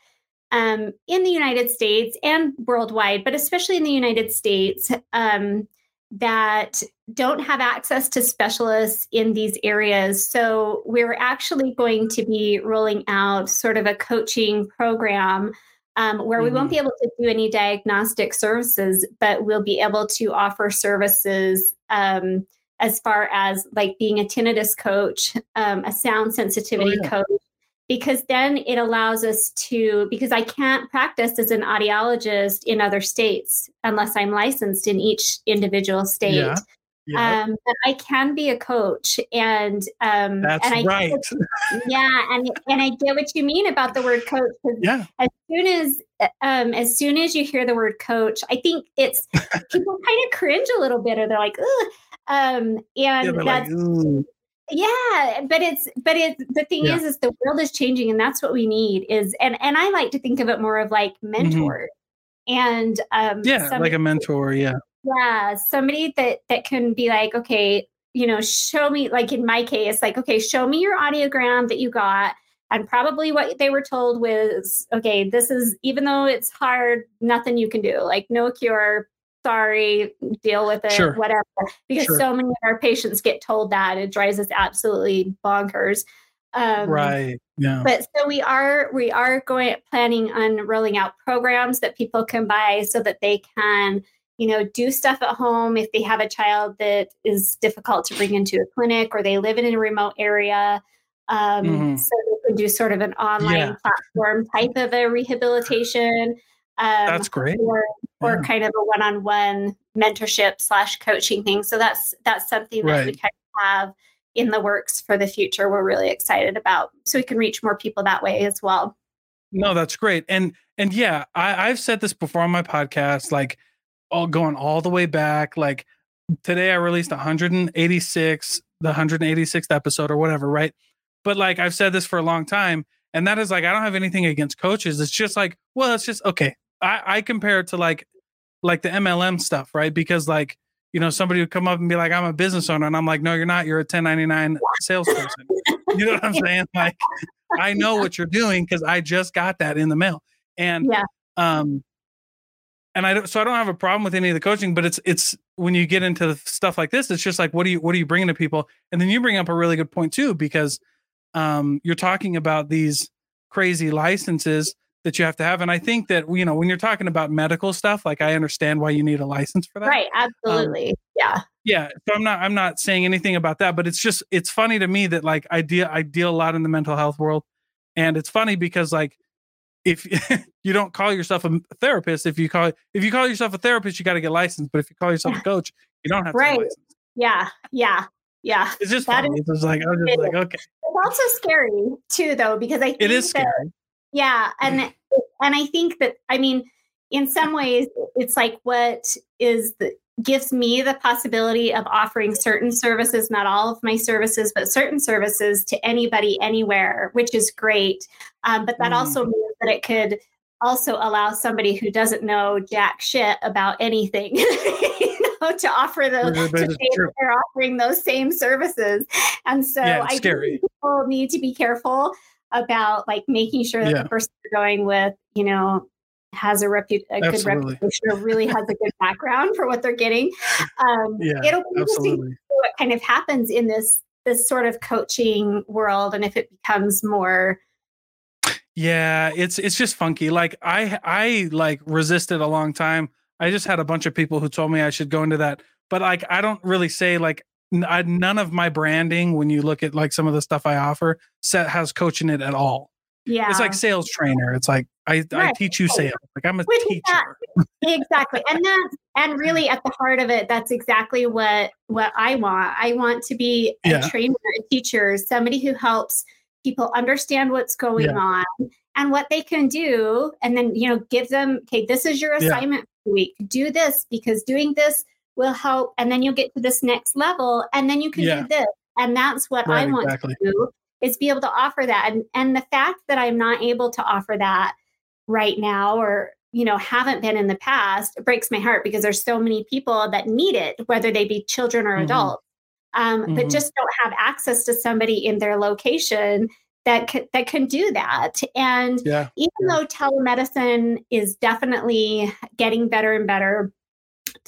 S2: um, in the United States and worldwide, but especially in the United States, um, that don't have access to specialists in these areas. So we're actually going to be rolling out sort of a coaching program. Um, where we won't be able to do any diagnostic services, but we'll be able to offer services um, as far as like being a tinnitus coach, um, a sound sensitivity
S3: yeah.
S2: coach, because then it allows us to because i can't practice as an audiologist in other states unless i'm licensed in each individual state
S3: Yeah. Yeah.
S2: Um, but I can be a coach, and um,
S3: That's
S2: and I
S3: right.
S2: yeah, and and I get what you mean about the word coach.
S3: Yeah.
S2: as soon as um as soon as you hear the word coach i think it's people kind of cringe a little bit or they're like Ugh. Um and
S3: Yeah, they're like,
S2: that's yeah but it's but it's the thing
S3: Yeah.
S2: is is the world is changing and that's what we need is and and i like to think of it more of like mentor and um
S3: Mm-hmm. yeah, like a mentor. Yeah.
S2: yeah somebody that that can be like okay you know show me like in my case like okay show me your audiogram that you got and probably what they were told was okay this is even though it's hard nothing you can do like no cure sorry deal with it
S3: Sure.
S2: whatever because
S3: Sure.
S2: so many of our patients get told that it drives us absolutely bonkers um,
S3: right. Yeah.
S2: but so we are we are going planning on rolling out programs that people can buy so that they can you know do stuff at home if they have a child that is difficult to bring into a clinic or they live in a remote area um,
S3: Mhm.
S2: so they can do sort of an online
S3: Yeah.
S2: platform type of a rehabilitation um,
S3: That's great.
S2: or or
S3: Yeah.
S2: kind of a one-on-one mentorship slash coaching thing so that's that's something that we kind of have in the works for the future we're really excited about so we can reach more people that way as well
S3: No, that's great. And and yeah, I, I've said this before on my podcast, like all going all the way back. Like today I released 186, the 186th episode or whatever, right? But like I've said this for a long time, and that is like I don't have anything against coaches. It's just like, well, it's just okay. I, I compare it to like like the MLM stuff, right? Because like, you know, somebody would come up and be like, I'm a business owner. And I'm like, no, you're not. You're a 1099 salesperson. you know what I'm saying? Like, I know what you're doing because I just got that in the mail. And
S2: Yeah.
S3: um and I don't so I don't have a problem with any of the coaching, but it's it's when you get into stuff like this, it's just like what do you what are you bringing to people? And then you bring up a really good point too, because um you're talking about these crazy licenses that you have to have. And I think that you know, when you're talking about medical stuff, like I understand why you need a license for that
S2: right um, absolutely yeah
S3: yeah so i'm not i'm not saying anything about that but it's just it's funny to me that like i deal i deal a lot in the mental health world and it's funny because like if you don't call yourself a therapist if you call if you call yourself a therapist you got to get licensed but if you call yourself a coach you don't have to
S2: Right. yeah yeah yeah
S3: it's just
S2: That
S3: funny. it's just like i'm just like okay
S2: it's also scary too though because i think
S3: it is scary
S2: yeah and and i think that i mean in some ways it's like what is the gives me the possibility of offering certain services not all of my services but certain services to anybody anywhere which is great um, but that
S3: Mm.
S2: also means that it could also allow somebody who doesn't know jack shit about anything you know, to offer those to
S3: but
S2: say
S3: it's
S2: that
S3: true.
S2: they're offering those same services and so
S3: Yeah,
S2: i
S3: scary.
S2: think people need to be careful about like making sure that
S3: Yeah.
S2: the person you're going with you know has a, repu- a good reputation or really has a good background for what they're getting um,
S3: Yeah,
S2: it'll be interesting to
S3: absolutely
S2: see what kind of happens in this this sort of coaching world and if it becomes more
S3: Yeah, it's it's just funky. Like I I like resisted a long time. I just had a bunch of people who told me I should go into that, but like I don't really say like I, none of my branding when you look at like some of the stuff I offer set has coaching it at all.
S2: yeah
S3: It's like sales trainer. It's like I I teach you sales. Like I'm a
S2: Which
S3: teacher.
S2: exactly and that's and really at the heart of it that's exactly what what i want i want to be a
S3: Yeah.
S2: trainer a teacher somebody who helps people understand what's going
S3: Yeah.
S2: on and what they can do and then you know give them okay this is your assignment the week do this because doing this will help and then you'll get to this next level and then you can
S3: Yeah.
S2: do this and that's what
S3: Right,
S2: i want
S3: exactly.
S2: to do is be able to offer that and and the fact that i'm not able to offer that right now or you know haven't been in the past it breaks my heart because there's so many people that need it whether they be children or
S3: Mhm.
S2: adults um, but
S3: Mhm.
S2: just don't have access to somebody in their location that that can do that and
S3: Yeah.
S2: even
S3: Yeah.
S2: though telemedicine is definitely getting better and better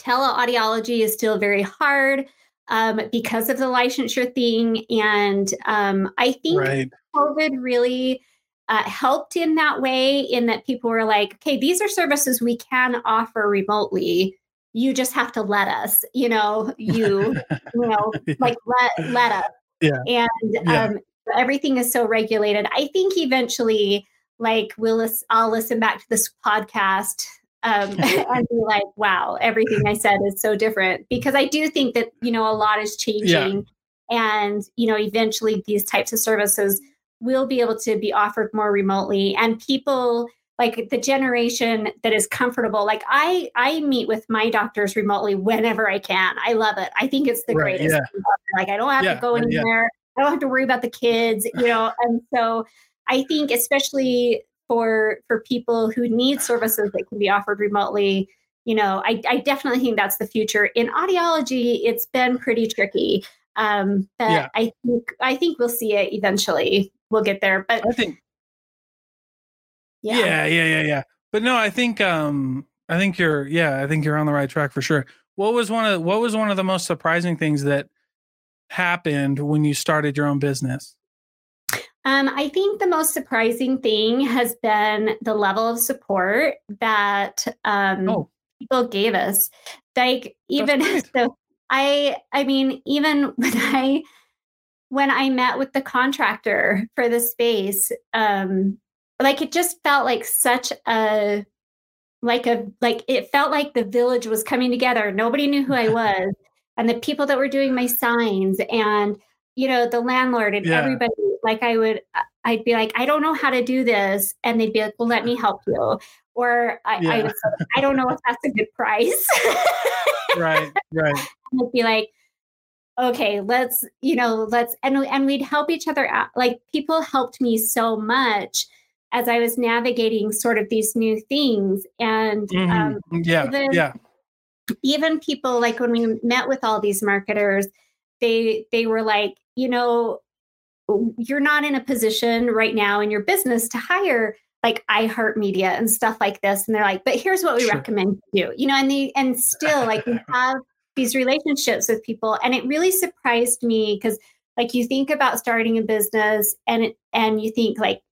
S2: teleaudiology is still very hard um, because of the licensure thing and um, i think
S3: Right.
S2: COVID really uh, helped in that way, in that people were like, okay, these are services we can offer remotely. You just have to let us, you know, you, you know, like let let us.
S3: Yeah.
S2: And
S3: Yeah.
S2: um, everything is so regulated. I think eventually, like we'll lis- I'll listen back to this podcast um, and be like, wow, everything I said is so different. Because I do think that, you know, a lot is changing. And, you know, eventually these types of services will be able to be offered more remotely. And people, like the generation that is comfortable like i i meet with my doctors remotely whenever i can i love it i think it's the
S3: Right,
S2: greatest
S3: yeah.
S2: like i don't have
S3: Yeah,
S2: to go
S3: yeah.
S2: anywhere i don't have to worry about the kids you know and so i think especially for for people who need services that can be offered remotely you know i, I definitely think that's the future in audiology it's been pretty tricky um but
S3: Yeah.
S2: i think i think we'll see it eventually we'll get there but
S3: I think
S2: yeah,
S3: yeah, yeah, yeah, yeah. But no, I think um I think you're yeah, I think you're on the right track for sure. What was one of what was one of the most surprising things that happened when you started your own business?
S2: Um, I think the most surprising thing has been the level of support that um,
S3: Oh.
S2: people gave us. Like even so, I I mean even when I when I met with the contractor for the space, um, like it just felt like such a like a like it felt like the village was coming together. Nobody knew who I was, and the people that were doing my signs, and you know the landlord and
S3: Yeah.
S2: everybody. Like I would, I'd be like, I don't know how to do this, and they'd be like, Well, let me help you. Or I, I
S3: Yeah.
S2: say, I don't know if that's a good price.
S3: Right, right.
S2: I'd be like, okay, let's, you know, let's and and we'd help each other out. Like people helped me so much as I was navigating sort of these new things. And um,
S3: Mhm. yeah,
S2: even-
S3: yeah.
S2: even people like when we met with all these marketers, they they were like, you know, you're not in a position right now in your business to hire like iHeartMedia and stuff like this. And they're like, but here's what we
S3: Sure.
S2: recommend you do, you know, and they and still like we have these relationships with people. And it really surprised me because like you think about starting a business and it, and you think like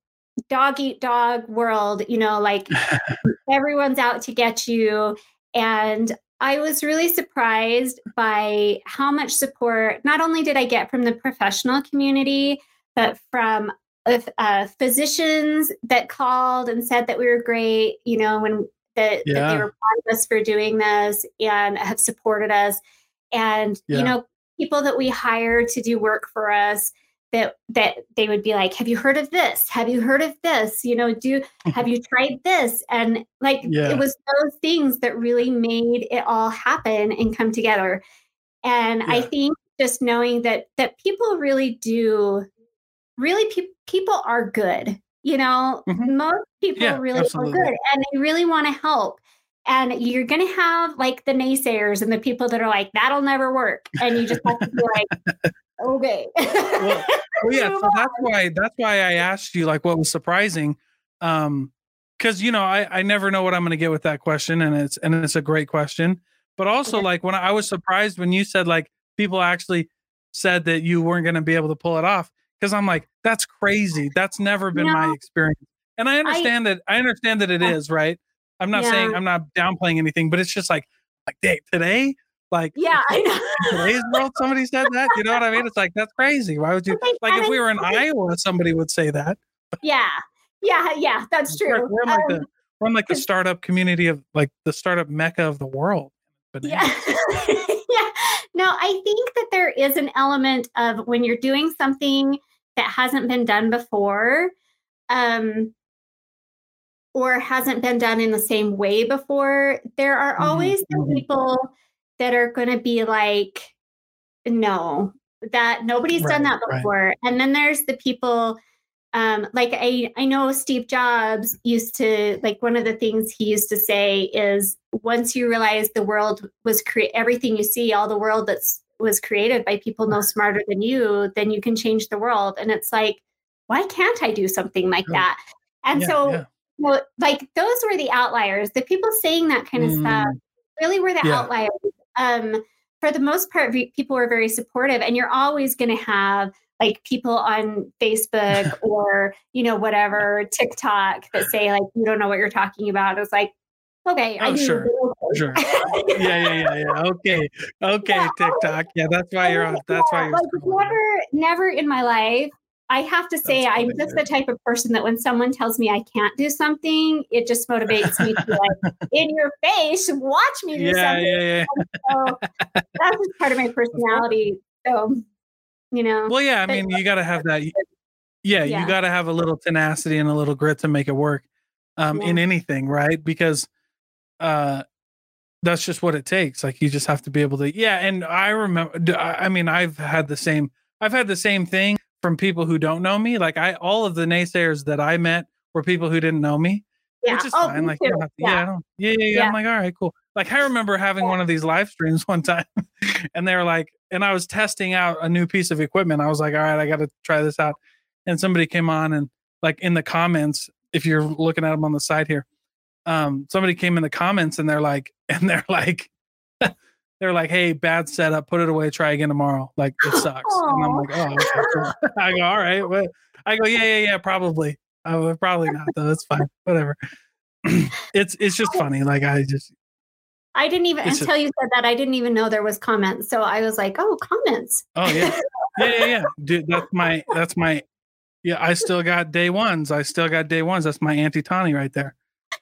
S2: dog eat dog world, you know, like everyone's out to get you. And I was really surprised by how much support not only did I get from the professional community, but from uh, uh, physicians that called and said that we were great, you know, when that, that they were proud of us for doing this and have supported us. And,
S3: Yeah.
S2: you know, people that we hire to do work for us that that they would be like have you heard of this? Have you heard of this? You know do have you tried this? And like
S3: Yeah.
S2: it was those things that really made it all happen and come together. And i think just knowing that that people really do really pe- people are good you know?
S3: Mhm.
S2: most people
S3: Yeah,
S2: really
S3: absolutely.
S2: are good and they really want to help. And you're going to have like the naysayers and the people that are like that'll never work. And you just have to be like okay
S3: Well, Well, yeah, so that's why that's why I asked you like what was surprising. Um because you know, I, I never know what I'm gonna get with that question and it's and it's a great question. But also
S2: Okay.
S3: like when I, I was surprised when you said like people actually said that you weren't gonna be able to pull it off. Cause I'm like, that's crazy. That's never been my experience. And I understand that I understand that it is, right? I'm not
S2: Yeah.
S3: saying I'm not downplaying anything, but it's just like like day, today, like
S2: yeah i know
S3: today's world somebody said that. You know what I mean? It's like that's crazy. Why would you like if we were in Iowa, somebody would say that.
S2: yeah yeah yeah that's true
S3: we're in like
S2: Um,
S3: the we're in like the startup community of like the startup mecca of the world.
S2: yeah
S3: Bananas.
S2: yeah no i think that there is an element of when you're doing something that hasn't been done before um or hasn't been done in the same way before there are
S3: Mhm,
S2: always the
S3: mhm.
S2: people that are going to be like no that nobody's done
S3: Right,
S2: that
S3: right.
S2: before and then there's the people um like i i know steve jobs used to like one of the things he used to say is once you realize the world was create everything you see all the world that's was created by people no smarter than you then you can change the world and it's like why can't i do something like that and
S3: Yeah,
S2: so
S3: yeah.
S2: well, like those were the outliers. The people saying that kind of stuff
S3: Mm,
S2: really were the
S3: Yeah.
S2: outliers. Um, for the most part, people were very supportive, and you're always going to have like people on Facebook or you know whatever TikTok that say like you don't know what you're talking about. It's like okay, I
S3: Oh,
S2: do.
S3: sure, sure. yeah, yeah, yeah, yeah. Okay, okay,
S2: Yeah,
S3: TikTok. Yeah, that's why you're on. That's why you're.
S2: like never, never in my life I have to say, I'm just the type of person that when someone tells me I can't do something, it just motivates me to like, in your face, watch me do
S3: Yeah,
S2: something.
S3: yeah, yeah.
S2: So that's just part of my personality. So, you know,
S3: Well, yeah, I mean, you got to have that. Yeah,
S2: Yeah.
S3: you got to have a little tenacity and a little grit to make it work um, in anything, right? Because uh, that's just what it takes. Like you just have to be able to. Yeah, and I remember. I mean, I've had the same. I've had the same thing from people who don't know me. Like I, all of the naysayers that I met were people who didn't know me,
S2: yeah.
S3: which is
S2: oh,
S3: fine. Like you
S2: too.
S3: don't have to, yeah, I don't, yeah, yeah, yeah. I'm like, all right, cool. Like I remember having one of these live streams one time, and they were like, and I was testing out a new piece of equipment. I was like, all right, I got to try this out. And somebody came on and like in the comments, if you're looking at them on the side here, um, somebody came in the comments and they're like, and they're like, they're like, hey, bad setup, put it away, try again tomorrow. Like it sucks. And I'm like, oh, okay, cool." I go, all right, what? I go, yeah, yeah, yeah, probably. I would probably not though. It's fine, whatever. it's it's just funny. Like I just
S2: I didn't even until you said that. I didn't even know there was comments. So I was like, oh, comments.
S3: Oh yeah, yeah, yeah, yeah. Dude, that's my that's my yeah. I still got day ones. I still got day ones. That's my auntie Tawny right there.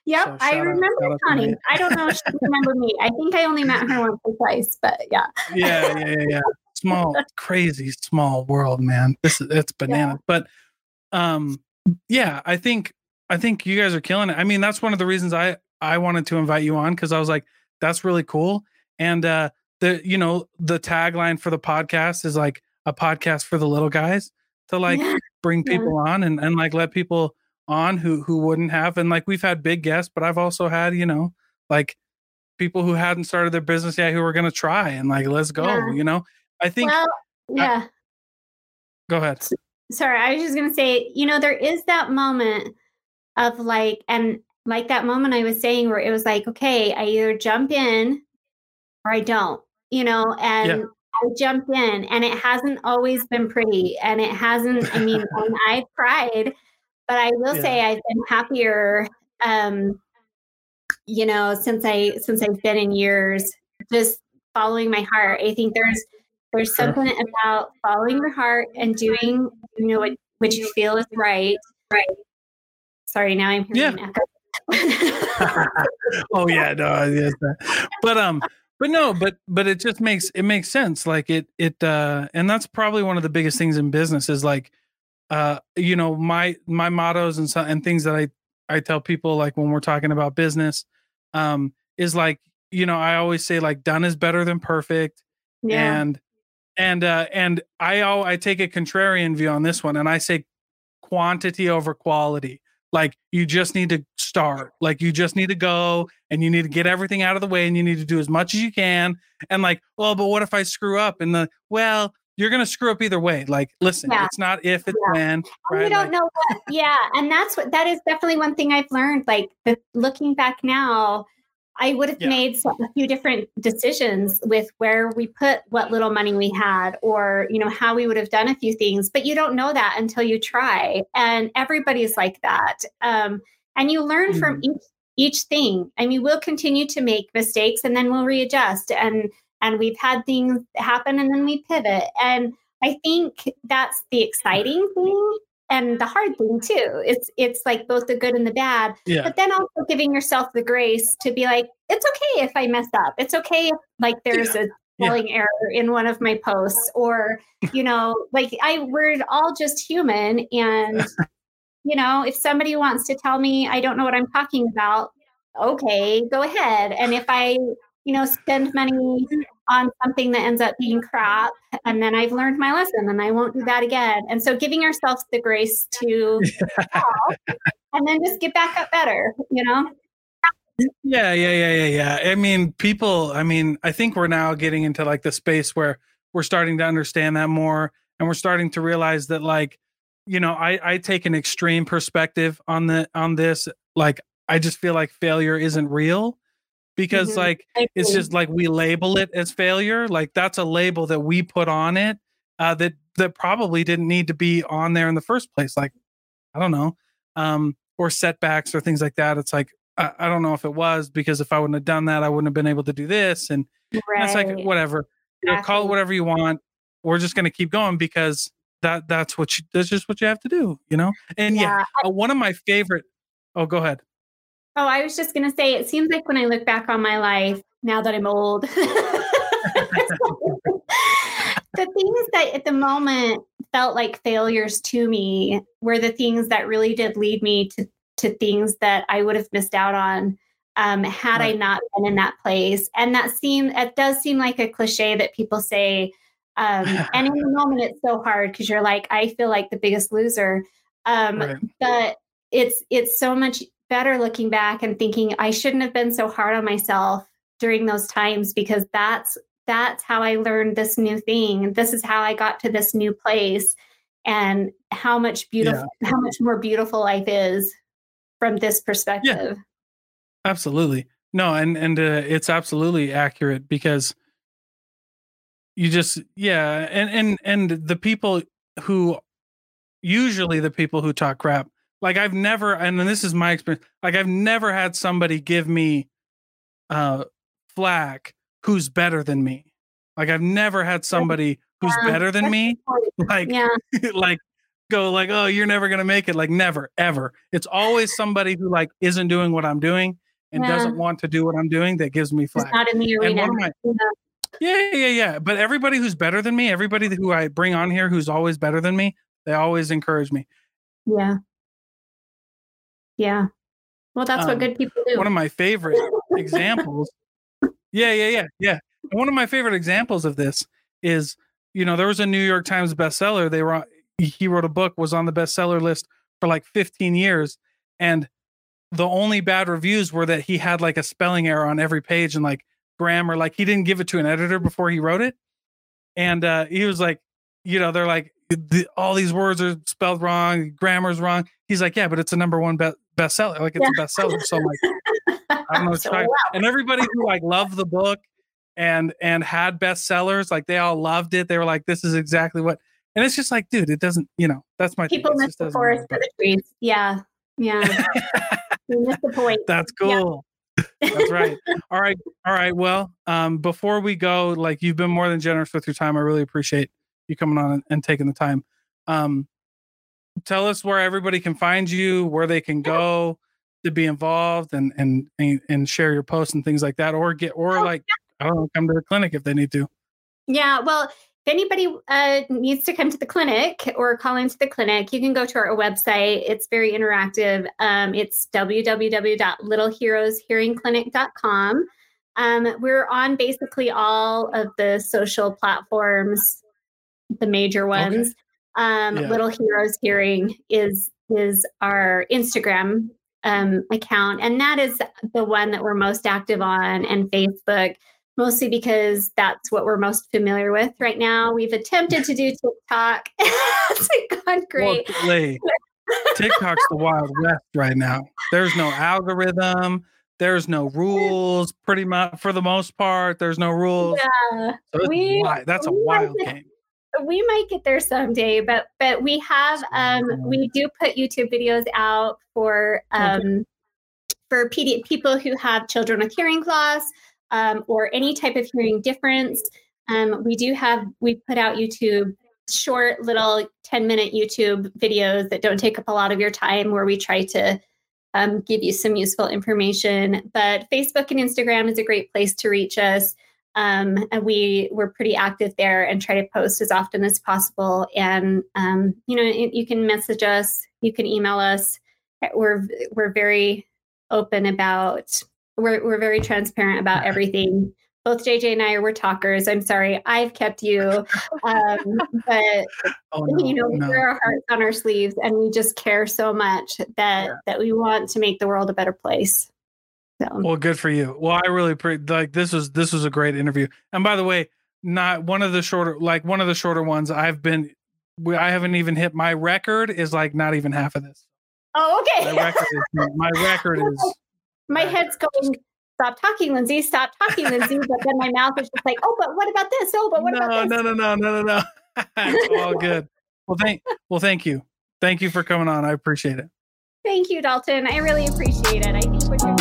S2: Yep,
S3: So
S2: I remember
S3: out
S2: Connie. I don't know if she remember me. I think I only met her once or twice, but yeah.
S3: Yeah, yeah, yeah, yeah. Small, crazy, small world, man. This is it's banana. But um, yeah, I think I think you guys are killing it. I mean, that's one of the reasons I I wanted to invite you on because I was like, that's really cool. And uh, the you know the tagline for the podcast is like a podcast for the little guys to like
S2: Yeah.
S3: bring
S2: Yeah.
S3: people on and, and like let people on who who wouldn't have and like we've had big guests but i've also had you know like people who hadn't started their business yet who were going to try and like let's go
S2: Yeah.
S3: you know i think
S2: well, yeah.
S3: go ahead
S2: sorry, I was just gonna say, you know, there is that moment of like, and like that moment I was saying where it was like, okay, I either jump in or I don't, you know, and I jump in, and it hasn't always been pretty, and it hasn't. I mean, and I've cried, but I will
S3: Yeah.
S2: say I've been happier, um, you know, since I since I've been in years, just following my heart. I think there's there's
S3: Sure.
S2: something about following your heart and doing, you know, what, what you feel is right. Right. Sorry, now I'm hearing echo.
S3: oh yeah no yes, but um but no but but it just makes it makes sense like it it uh and that's probably one of the biggest things in business is like uh you know my my mottos and so, and things that i i tell people like when we're talking about business um is like you know i always say like done is better than perfect
S2: yeah.
S3: and and uh and i i take a contrarian view on this one and i say quantity over quality. Like you just need to start. Like you just need to go and you need to get everything out of the way and you need to do as much as you can and like well but what if i screw up? And the well you're gonna screw up either way like listen
S2: Yeah.
S3: it's not if it's
S2: Yeah.
S3: when right
S2: you don't
S3: Like,
S2: know what yeah and that's what that is definitely one thing i've learned like the, looking back now i would have
S3: Yeah.
S2: made a few different decisions with where we put what little money we had or you know how we would have done a few things but you don't know that until you try and everybody's like that um, and you learn from each each thing i mean we'll continue to make mistakes and then we'll readjust and and we've had things happen and then we pivot. And i think that's the exciting thing and the hard thing too. It's it's like both the good and the bad
S3: yeah.
S2: but then also giving yourself the grace to be like it's okay if i mess up. It's okay if like there's a
S3: Yeah.
S2: spelling error in one of my posts or you know like i we're all just human and you know if somebody wants to tell me i don't know what i'm talking about okay go ahead. And if i you know spend money on something that ends up being crap and then i've learned my lesson and i won't do that again and so giving ourselves the grace to and then just get back up better you know
S3: Yeah, yeah, yeah, yeah, yeah. I mean, people, I mean, I think we're now getting into like the space where we're starting to understand that more and we're starting to realize that like, you know, I I take an extreme perspective on the on this. Like I just feel like failure isn't real because
S2: Mhm.
S3: like it's just like we label it as failure. Like that's a label that we put on it uh that that probably didn't need to be on there in the first place. Like I don't know. Um or setbacks or things like that. It's like I, I don't know if it was because if I wouldn't have done that, I wouldn't have been able to do this. And
S2: right.
S3: it's like whatever. You know, call it whatever you want. We're just gonna keep going because that that's what you that's just what you have to do, you know. And yeah,
S2: Yeah.
S3: uh, one of my favorite. Oh, go ahead.
S2: Oh, I was just going to say, it seems like when I look back on my life, now that I'm old, the things that at the moment felt like failures to me were the things that really did lead me to, to things that I would have missed out on um, had I not been in that place. And that seem it does seem like a cliche that people say. Um, and in the moment, it's so hard because you're like, I feel like the biggest loser. Um,
S3: Right.
S2: but it's it's so much better looking back and thinking I shouldn't have been so hard on myself during those times because that's that's how I learned this new thing. This is how I got to this new place and how much beautiful how much more beautiful life is from this perspective.
S3: Absolutely. No, and and uh, it's absolutely accurate because you just yeah, and and and the people who usually the people who talk crap. Like I've never and this is my experience. Like I've never had somebody give me uh flack who's better than me. Like I've never had somebody who's
S2: Yeah,
S3: better than me like
S2: Yeah.
S3: like go like oh you're never going to make it like never ever it's always somebody who like isn't doing what i'm doing and
S2: Yeah.
S3: doesn't want to do what i'm doing that gives me
S2: It's
S3: flack
S2: not in the arena.
S3: my
S2: yeah
S3: yeah yeah but everybody who's better than me everybody who i bring on here who's always better than me they always encourage me
S2: Yeah. Yeah. Well, that's
S3: Um,
S2: what good people do.
S3: one of my favorite examples yeah yeah yeah yeah And one of my favorite examples of this is you know there was a new york times bestseller they were on, he wrote a book was on the bestseller list for like 15 years and the only bad reviews were that he had like a spelling error on every page and like grammar like he didn't give it to an editor before he wrote it and uh he was like you know they're like the, all these words are spelled wrong grammar's wrong he's like yeah but it's a number one be- bestseller like it's a bestseller so i'm like I don't know
S2: So, wow.
S3: and everybody who like loved the book and and had bestsellers, like they all loved it. They were like, "This is exactly what." And it's just like, dude, it doesn't. You know, that's my.
S2: People
S3: It
S2: miss the forest for the trees. Yeah. Yeah. you miss the point.
S3: that's cool. That's right. All right. All right. Well, um, before we go, like you've been more than generous with your time. I really appreciate you coming on and, taking the time. Um, tell us where everybody can find you, where they can go to be involved and and and, share your posts and things like that, or get or
S2: Oh,
S3: like I don't know, come to the clinic if they need to.
S2: Yeah, well, if anybody uh, needs to come to the clinic or call into the clinic, you can go to our website. It's very interactive. Um, it's www.littleheroeshearingclinic.com. Um, we're on basically all of the social platforms, the major ones. Um,
S3: Yeah.
S2: Little Heroes Hearing is is our Instagram um, account, and that is the one that we're most active on, and Facebook mostly because that's what we're most familiar with right now. We've attempted to do TikTok. it's gone great.
S3: Well, TikTok's the wild west right now. There's no algorithm. There's no rules. Pretty much, for the most part, there's no rules.
S2: Yeah,
S3: So
S2: we-
S3: that's a wild game.
S2: We might get there someday, but but we have um we do put YouTube videos out for um for PD- people who have children with hearing loss um, or any type of hearing difference. Um, we do have we put out YouTube short little 10 minute YouTube videos that don't take up a lot of your time where we try to um, give you some useful information. But Facebook and Instagram is a great place to reach us. Um, and we we're pretty active there and try to post as often as possible. And um, you know, you can message us, you can email us. We're we're very open about. We're we're very transparent about everything. Both JJ and I are we're talkers. I'm sorry, I've kept you, um, but
S3: Oh, no,
S2: you know, we
S3: no.
S2: wear our hearts on our sleeves, and we just care so much that
S3: Yeah.
S2: that we want to make the world a better place. So
S3: Well, good for you. Well, I really pre- like this was this was a great interview. And by the way, not one of the shorter like one of the shorter ones. I've been we, I haven't even hit my record is like not even half of this.
S2: Oh,
S3: My
S2: okay.
S3: record is my record is
S2: my head's going, stop talking, Lindsay, stop talking, Lindsay. But then my mouth is just like, oh, but what about this? Oh, but what
S3: no,
S2: about this?
S3: no, no, no, no, no, no. it's all good. Well, thank well, thank you. Thank you for coming on. I appreciate it.
S2: Thank you, Dalton. I really appreciate it. I think what you're